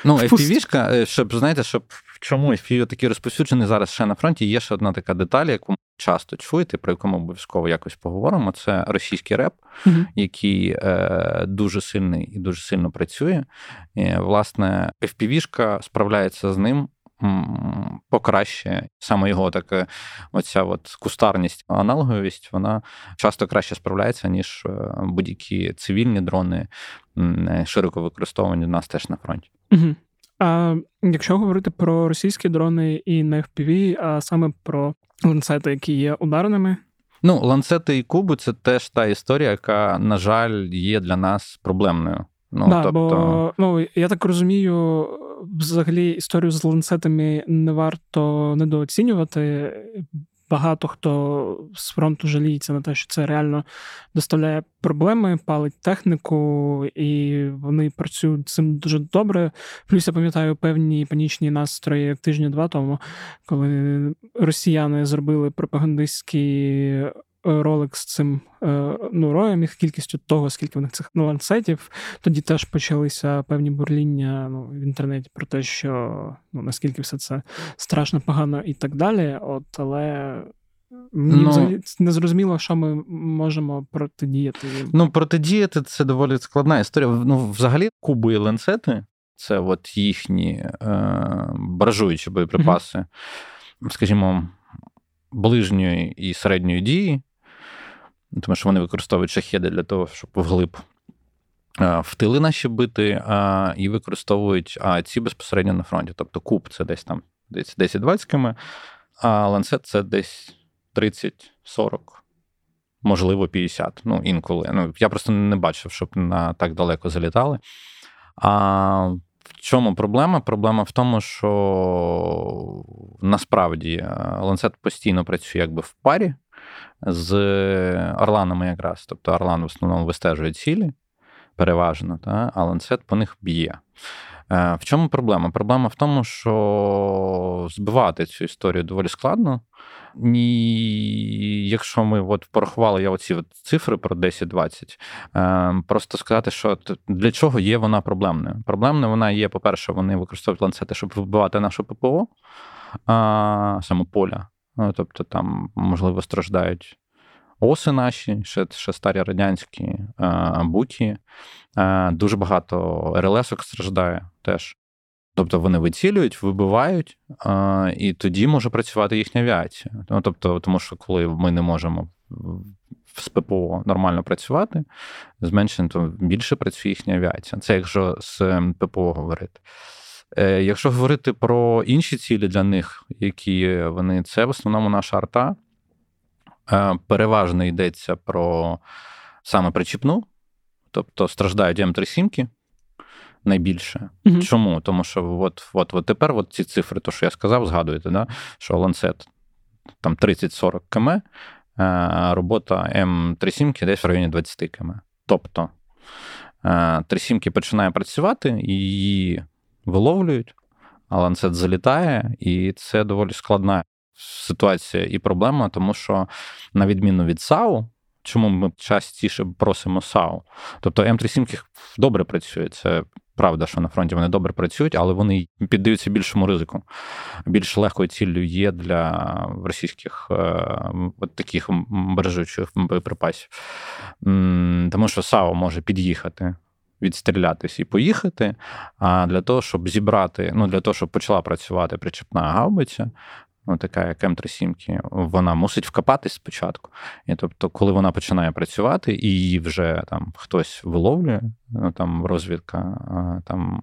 Ну, FPV-шка, е, щоб знаєте, щоб чому FPV такий розповсюджений зараз ще на фронті, є ще одна така деталь, яку часто чуєте, про яку ми обов'язково якось поговоримо. Це російський реп, uh який е, дуже сильний і дуже сильно працює. І, Власне, FPV-шка справляється з ним покращує саме його така оця от кустарність, аналоговість, вона часто краще справляється, ніж е, будь-які цивільні дрони, широко використовані в нас теж на фронті. Угу. А якщо говорити про російські дрони і не FPV, а саме про ланцети, які є ударними. Ну, ланцети і куби це теж та історія, яка, на жаль, є для нас проблемною. Ну, да, тобто... бо, ну, Я так розумію, взагалі історію з ланцетами не варто недооцінювати. Багато хто з фронту жаліється на те, що це реально доставляє проблеми, палить техніку, і вони працюють цим дуже добре. Плюс я пам'ятаю певні панічні настрої тижні-два тому, коли росіяни зробили пропагандистські ролик з цим е, ну, роєм, їх кількістю того, скільки в них цих ланцетів. Тоді теж почалися певні бурління ну, в інтернеті про те, що ну, наскільки все це страшно погано і так далі. От, Але. Мені ну, взагалі не зрозуміло, що ми можемо протидіяти. Ну, протидіяти це доволі складна історія. Ну, взагалі, куби і ланцети це от їхні е, баражуючі боєприпаси, mm-hmm. скажімо, ближньої і середньої дії тому що вони використовують шахеди для того, щоб вглиб в тили наші бити, і використовують а ці безпосередньо на фронті. Тобто куб це десь там 10-20 км, а ланцет це десь 30-40. Можливо, 50, ну інколи. Ну, Я просто не бачив, щоб на так далеко залітали. А в чому проблема? Проблема в тому, що насправді ланцет постійно працює якби в парі з орланами якраз. Тобто Орлан в основному вистежує цілі переважно, та, а ланцет по них б'є. В чому проблема? Проблема в тому, що збивати цю історію доволі складно. І якщо ми от порахували я оці от цифри про 10-20, ем, просто сказати, що для чого є вона проблемною. Проблемною вона є, по-перше, вони використовують ланцети, щоб вбивати нашу ППО, саме поля. Ну, тобто там, можливо, страждають оси наші, ще ще старі радянські буті. Дуже багато РЛСок страждає теж. Тобто вони вицілюють, вибивають, а, і тоді може працювати їхня авіація. Ну, тобто, Тому що коли ми не можемо з ППО нормально працювати, зменшено, то більше працює їхня авіація. Це якщо з ППО говорити. Е, Якщо говорити про інші цілі для них, які вони, це в основному наша арта. Е, переважно йдеться про саме причіпну, тобто страждають М37 найбільше. Угу. Чому? Тому що от от, от тепер от ці цифри, то що я сказав, згадуєте, да? що ланцет там 30-40 км, а робота М37 десь в районі 20 км. Тобто 37 починає працювати, і її виловлюють, а ланцет залітає, і це доволі складна ситуація і проблема, тому що, на відміну від САУ, чому ми частіше просимо САУ? Тобто М37 добре працює, це правда, що на фронті вони добре працюють, але вони піддаються більшому ризику. Більш легкою ціллю є для російських е, от таких бережучих боєприпасів. Тому що САУ може під'їхати. Відстрілятись і поїхати. А для того, щоб зібрати, ну для того, щоб почала працювати причепна гаубиця, ну, така як М37, вона мусить вкопатись спочатку. І тобто, коли вона починає працювати, і її вже там хтось виловлює, ну там розвідка, там,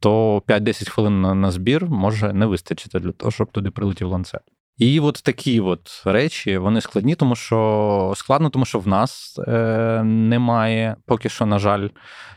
то 5-10 хвилин на, на збір може не вистачити для того, щоб туди прилетів ланцет. І от такі от речі вони складні, тому що складно, тому що в нас е, немає поки що, на жаль,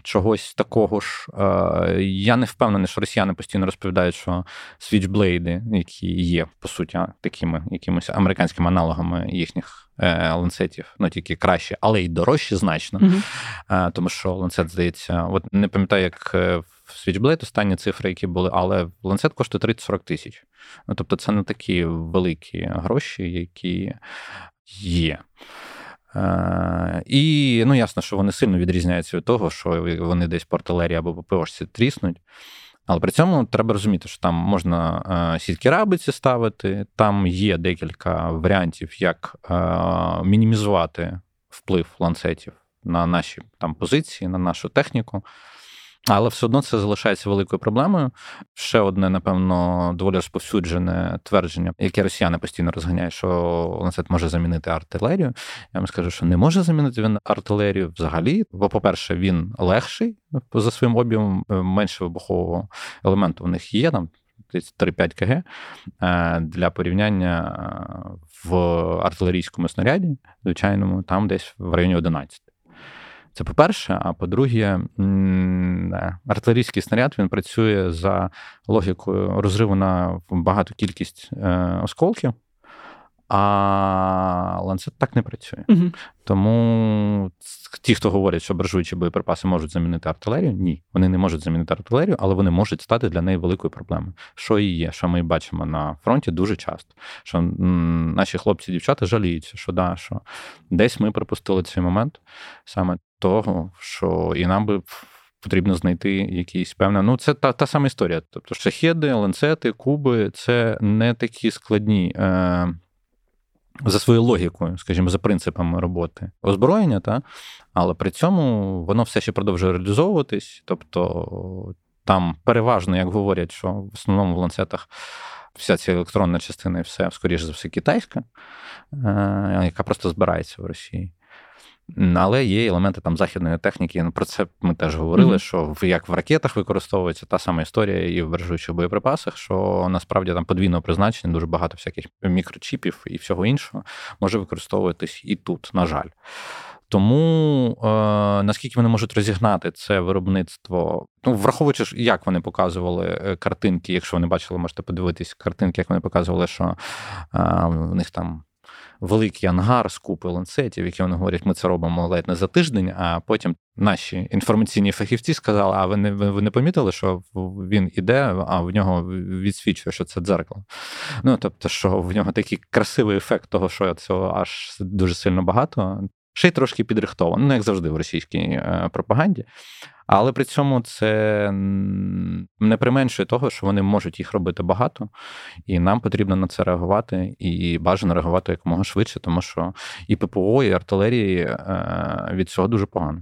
чогось такого ж. Е, Я не впевнений, що росіяни постійно розповідають, що свічблейди, які є по суті такими якимись американськими аналогами їхніх е, ланцетів, ну тільки краще, але й дорожчі значно. Mm-hmm. Тому що ланцет здається, от не пам'ятаю, як е, в Switchblade останні цифри, які були, але ланцет коштує 30-40 тисяч. Ну, Тобто, це не такі великі гроші, які є. Е, І ну, ясно, що вони сильно відрізняються від того, що вони десь по артилерії або по ПОшці тріснуть. Але при цьому треба розуміти, що там можна е, сітки рабиці ставити, там є декілька варіантів, як е, мінімізувати вплив ланцетів на наші там позиції, на нашу техніку. Але все одно це залишається великою проблемою. Ще одне, напевно, доволі розповсюджене твердження, яке росіяни постійно розганяють, що ланцет може замінити артилерію. Я вам скажу, що не може замінити він артилерію взагалі. Бо, по-перше, він легший за своїм об'ємом, е, менше вибухового елементу в них є там. 3-5 кг е, для порівняння е, в артилерійському снаряді, звичайному, там десь в районі 11. Це по-перше, а по-друге, артилерійський снаряд він працює за логікою розриву на багату кількість е, осколків, а ланцет так не працює. Угу. Тому ті, хто говорять, що буржуючі боєприпаси можуть замінити артилерію, ні, вони не можуть замінити артилерію, але вони можуть стати для неї великою проблемою. Що і є, що ми бачимо на фронті дуже часто. Що м, наші хлопці і дівчата жаліються, що да, що десь ми пропустили цей момент саме того, що і нам би. Потрібно знайти якісь певне. Ну, це та та сама історія. Тобто шахеди, ланцети, куби це не такі складні е, за своєю логікою, скажімо, за принципами роботи озброєння, та? але при цьому воно все ще продовжує реалізовуватись. Тобто там переважно, як говорять, що в основному в ланцетах вся ця електронна частина і все, скоріше за все, китайська, е, яка просто збирається в Росії. Але є елементи там західної техніки. Ну, про це ми теж говорили, mm-hmm. що як в ракетах використовується та сама історія і в бережучих боєприпасах, що насправді там подвійного призначення дуже багато всяких мікрочіпів і всього іншого може використовуватись і тут, на жаль. Тому е, наскільки вони можуть розігнати це виробництво, ну враховуючи, як вони показували е, картинки, якщо вони бачили, можете подивитись картинки, як вони показували, що е, в них там великий ангар з купи ланцетів, які вони говорять, ми це робимо ледь не за тиждень. А потім наші інформаційні фахівці сказали: а ви не ви не помітили, що він іде, а в нього відсвічує, що це дзеркало. Ну тобто, що в нього такий красивий ефект того, що цього аж дуже сильно багато. Ще й трошки підрихтовано, ну як завжди в російській е, пропаганді. Але при цьому це не применшує того, що вони можуть їх робити багато, і нам потрібно на це реагувати, і бажано реагувати якомога швидше, тому що і ППО, і артилерії е, від цього дуже погано.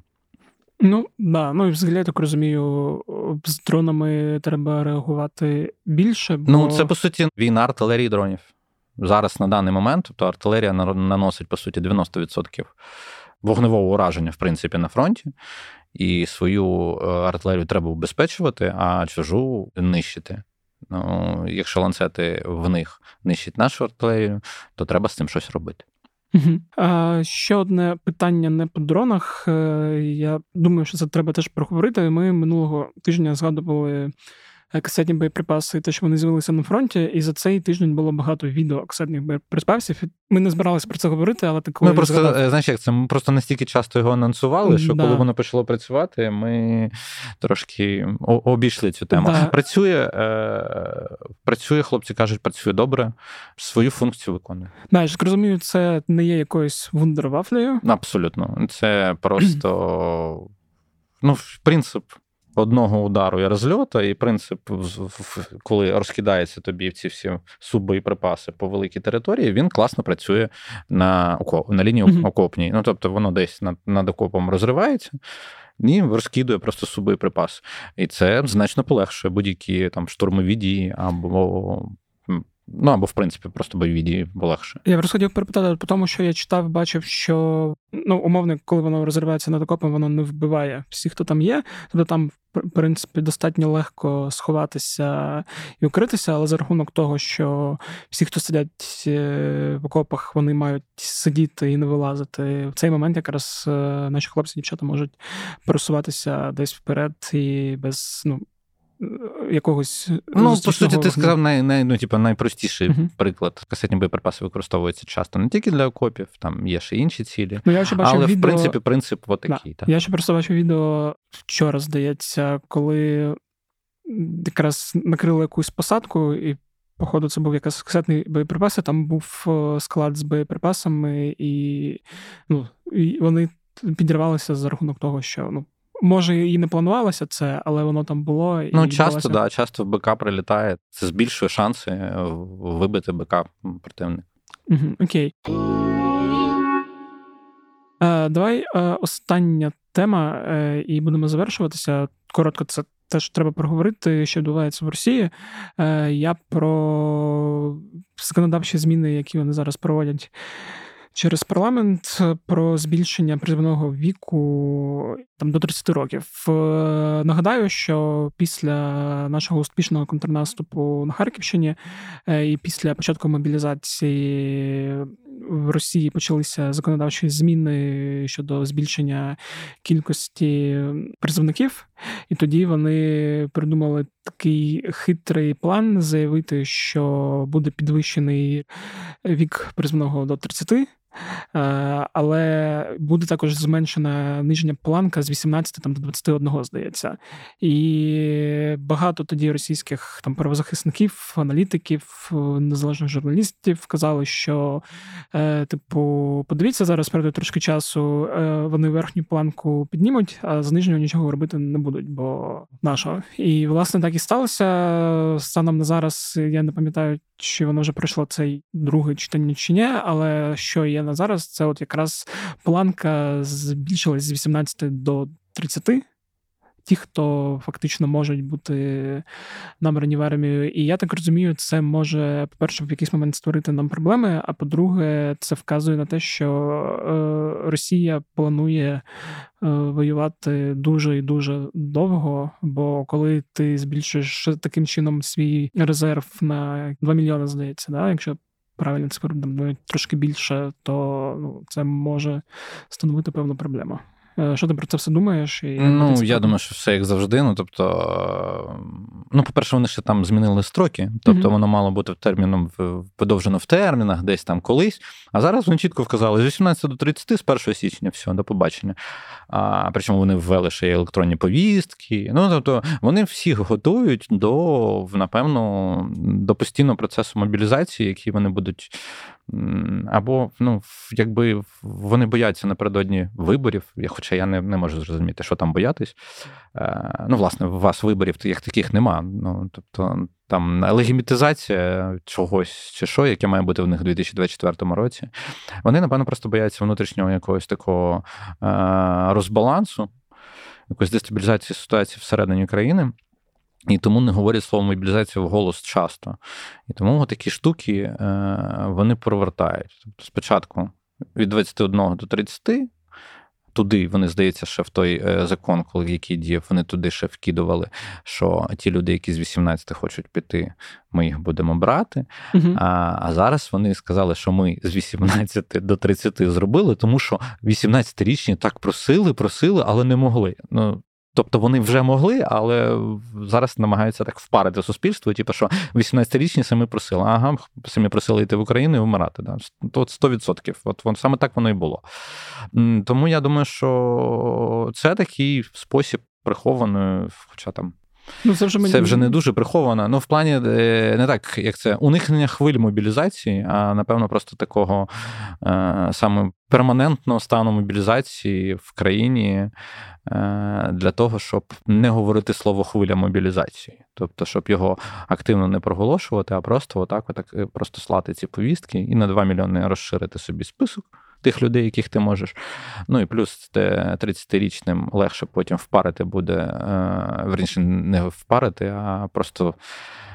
Ну да, ну і взагалі я так розумію, з дронами треба реагувати більше. Бо... Ну це по суті війна артилерії дронів. Зараз на даний момент, тобто артилерія наносить по суті 90% вогневого ураження, в принципі, на фронті і свою е, артилерію треба убезпечувати, а чужу нищити. Ну, Якщо ланцети в них нищать нашу артилерію, то треба з цим щось робити. Ще одне питання не по дронах. Е, я думаю, що це треба теж проговорити. Ми минулого тижня згадували касетні боєприпаси, те, що вони з'явилися на фронті, і за цей тиждень було багато відео касетних боєприпасів. Ми не збиралися про це говорити, але так коли Ми просто згадав... Е, знаєш, як це ми просто настільки часто його анонсували, що да. коли воно почало працювати, ми трошки обійшли цю тему. Да. Працює, е, працює, хлопці кажуть, працює добре, свою функцію виконує. Да, я ж розумію, це не є якоюсь вундервафлею. Абсолютно, це просто ну, принцип одного удару і розльота, і принцип, коли розкидається тобі ці всі суббоєприпаси по великій території, він класно працює на на лінії mm-hmm. окопній. Ну тобто воно десь над, над окопом розривається. Ні, розкидує просто субоєприпас. І це значно полегшує будь-які там штурмові дії або Ну або в принципі просто бойові дії бо легше. Я просто хотів перепитати, по тому що я читав, бачив, що ну умовно, коли воно розривається над окопом, воно не вбиває всіх, хто там є. Тобто там, принципі, достатньо легко сховатися і укритися, але за рахунок того, що всі, хто сидять е, в окопах, вони мають сидіти і не вилазити. В цей момент якраз е, наші хлопці дівчата можуть пересуватися десь вперед і без ну якогось. Ну, по суті, ти сказав най, най, ну, типу, найпростіший uh-huh. приклад. Касетні боєприпаси використовуються часто не тільки для окопів, там є ще інші цілі. Ну, я ще бачив Але, відео... в принципі, принцип отакий. Да. Я ще просто бачив відео вчора, здається, коли якраз накрили якусь посадку, і, походу, це був якась касетний боєприпаси, там був е, склад з боєприпасами, і, ну, і вони підірвалися за рахунок того, що ну, Може, і не планувалося це, але воно там було. І ну, часто, да, часто в БК прилітає. Це збільшує шанси е, вибити БК противника. Угу, Окей. Е, Давай е, остання тема, е, і будемо завершуватися. Коротко, це теж треба проговорити, що відбувається в Росії. Е, Я про законодавчі зміни, які вони зараз проводять через парламент про збільшення призовного віку там до 30 років. Е, нагадаю, що після нашого успішного контрнаступу на Харківщині е, і після початку мобілізації в Росії почалися законодавчі зміни щодо збільшення кількості призовників, і тоді вони придумали такий хитрий план заявити, що буде підвищений вік призовного до 30, Е, але буде також зменшена нижня планка з 18 там, до 21, здається. І багато тоді російських там правозахисників, аналітиків, незалежних журналістів казали, що, е, типу, подивіться, зараз пройде трошки часу, е, вони верхню планку піднімуть, а з нижнього нічого робити не будуть, бо нашого. І, власне, так і сталося. Станом на зараз я не пам'ятаю, чи воно вже пройшло цей друге читання чи ні, але що є на зараз, це от якраз планка збільшилась з 18 до 30. Ті, хто фактично можуть бути набрані в армію. І я так розумію, це може, по-перше, в якийсь момент створити нам проблеми. А по-друге, це вказує на те, що е, Росія планує е, воювати дуже і дуже довго. Бо коли ти збільшуєш таким чином свій резерв на 2 мільйони, здається, да, якщо правильно це трошки більше, то ну, це може становити певну проблему. Е, що ти про це все думаєш? І Ну, я думаю, що все як завжди. Ну, тобто, ну, по-перше, вони ще там змінили строки, тобто mm воно мало бути терміном подовжено в термінах, десь там колись. А зараз вони чітко вказали: з 18 до 30 з 1 січня, все, до побачення. А, Причому вони ввели ще й електронні повістки. Ну, тобто, вони всіх готують до, напевно, до постійного процесу мобілізації, який вони будуть або ну, якби вони бояться напередодні виборів, хоча я не не можу зрозуміти, що там боятись. Е, ну, власне, у вас виборів як таких нема. Ну, тобто там легімітизація чогось чи що, яке має бути в них у 2024 році. Вони, напевно, просто бояться внутрішнього якогось такого е, розбалансу, якоїсь дестабілізації ситуації всередині країни. І тому не говорять слово мобілізація в голос часто. І тому такі штуки е, вони провертають. Тобто спочатку від 21 до 30, туди вони, здається, ще в той е, закон, коли який діяв, вони туди ще вкидували, що ті люди, які з 18 хочуть піти, ми їх будемо брати. uh А а зараз вони сказали, що ми з 18 до 30 зробили, тому що 18-річні так просили, просили, але не могли. Ну, Тобто вони вже могли, але зараз намагаються так впарити суспільство, типу, що 18-річні самі просили, ага, самі просили йти в Україну і вмирати. Да? То 100%. От, от саме так воно і було. Тому я думаю, що це такий спосіб прихованої, хоча там. Ну, Це вже мені... це вже не дуже приховано. Ну, в плані е, не так, як це уникнення хвиль мобілізації, а напевно, просто такого е, саме перманентного стану мобілізації в країні е, для того, щоб не говорити слово хвиля мобілізації. Тобто, щоб його активно не проголошувати, а просто отак, отак просто слати ці повістки і на 2 мільйони розширити собі список тих людей, яких ти можеш. Ну і плюс 30-річним легше потім впарити буде, е, верніше, не впарити, а просто.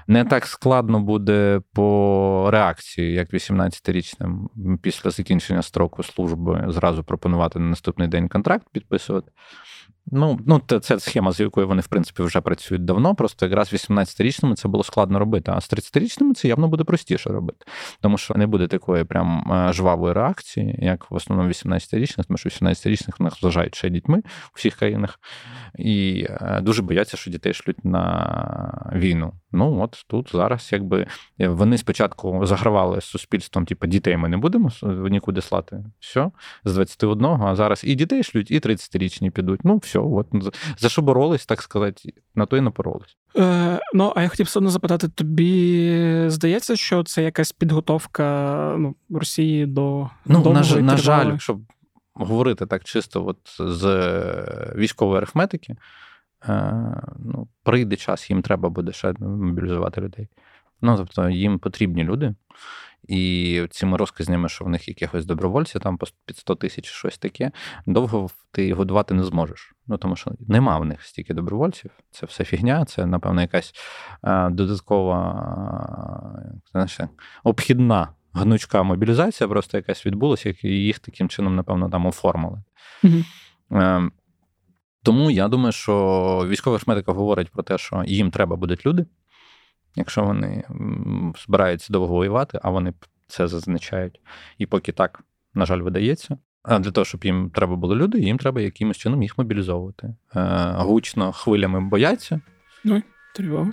Не так складно буде по реакції, як 18-річним після закінчення строку служби зразу пропонувати на наступний день контракт підписувати. Ну, ну це схема, з якою вони, в принципі, вже працюють давно. Просто якраз 18-річними це було складно робити, а з 30-річними це явно буде простіше робити. Тому що не буде такої прям е, жвавої реакції, як в основному 18-річних, тому що 18-річних в них зважають ще дітьми у всіх країнах. І е, дуже бояться, що дітей шлють на війну. Ну от тут зараз, якби е, вони спочатку загравали з суспільством, типу, дітей ми не будемо нікуди слати. Все, з 21, а зараз і дітей шлють, і 30-річні підуть. Ну, все, от за що боролись, так сказати, на то і напоролись. Е, Ну, а я хотів все одно запитати: тобі здається, що це якась підготовка ну, Росії до Ну, на, на жаль, щоб говорити так чисто, от з військової арифметики. Е, ну, прийде час, їм треба буде ще мобілізувати людей. Ну, тобто, їм потрібні люди. І цими розказнями, що в них якихось добровольців, там під 100 тисяч щось таке, довго ти годувати не зможеш. Ну тому що нема в них стільки добровольців. Це все фігня, це, напевно, якась е, додаткова знаєш, обхідна гнучка мобілізація, просто якась відбулася, і їх таким чином, напевно, там оформили. Mm-hmm. Тому я думаю, що військова шмедика говорить про те, що їм треба будуть люди, якщо вони збираються довго воювати, а вони це зазначають. І поки так, на жаль, видається. А для того, щоб їм треба були люди, їм треба якимось чином їх мобілізовувати. Е, гучно хвилями бояться. Ну, тривога.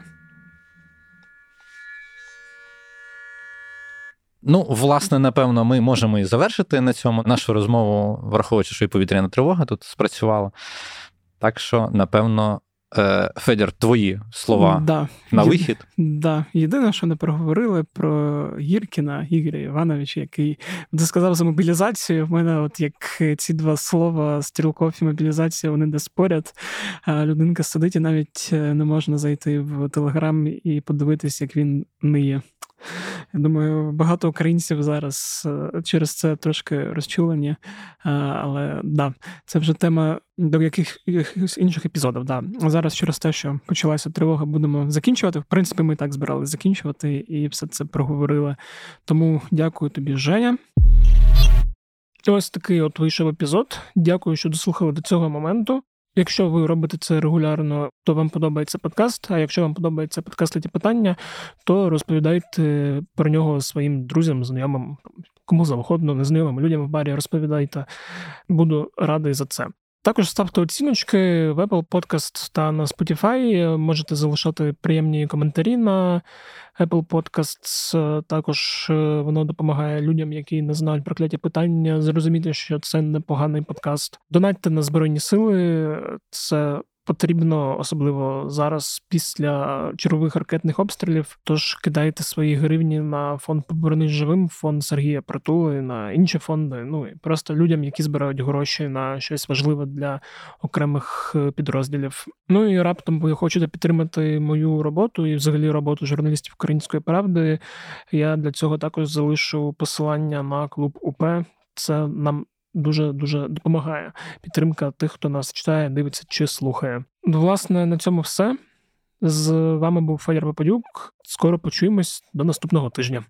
Ну, власне, напевно, ми можемо і завершити на цьому нашу розмову, враховуючи, що і повітряна тривога тут спрацювала. Так що, напевно, Федір, твої слова да. на вихід. Да. Єдине, що не проговорили про Гіркіна Ігоря Івановича, який ти сказав за мобілізацію. В мене, от як ці два слова стрілков і мобілізація, вони де спорять. Людинка сидить і навіть е, не можна зайти в Телеграм і подивитись, як він ниє. Я думаю, багато українців зараз е, через це трошки розчулені, е, але да, це вже тема до якихось інших епізодів. Да. Зараз через те, що почалася тривога, будемо закінчувати. В принципі, ми так збиралися закінчувати і все це проговорили. Тому дякую тобі, Женя. Ось такий от вийшов епізод. Дякую, що дослухали до цього моменту. Якщо ви робите це регулярно, то вам подобається подкаст. А якщо вам подобається подкаст «Леті питання, то розповідайте про нього своїм друзям, знайомим, кому завгодно, незнайомим людям в барі розповідайте. Буду радий за це. Також ставте оціночки в Apple Podcast та на Spotify. Можете залишати приємні коментарі на Apple Podcasts. Також е, воно допомагає людям, які не знають прокляті питання, зрозуміти, що це непоганий подкаст. Донатьте на Збройні Сили. Це потрібно, особливо зараз, після чергових ракетних обстрілів. Тож кидайте свої гривні на фонд «Поборони живим, фонд Сергія Притули, на інші фонди. Ну і просто людям, які збирають гроші на щось важливе для окремих е, підрозділів. Ну і раптом ви хочете підтримати мою роботу і взагалі роботу журналістів Української правди. Я для цього також залишу посилання на клуб УП. Це нам дуже дуже допомагає підтримка тих, хто нас читає, дивиться чи слухає. Власне, на цьому все. З вами був Федір Попадюк. Скоро почуємось до наступного тижня.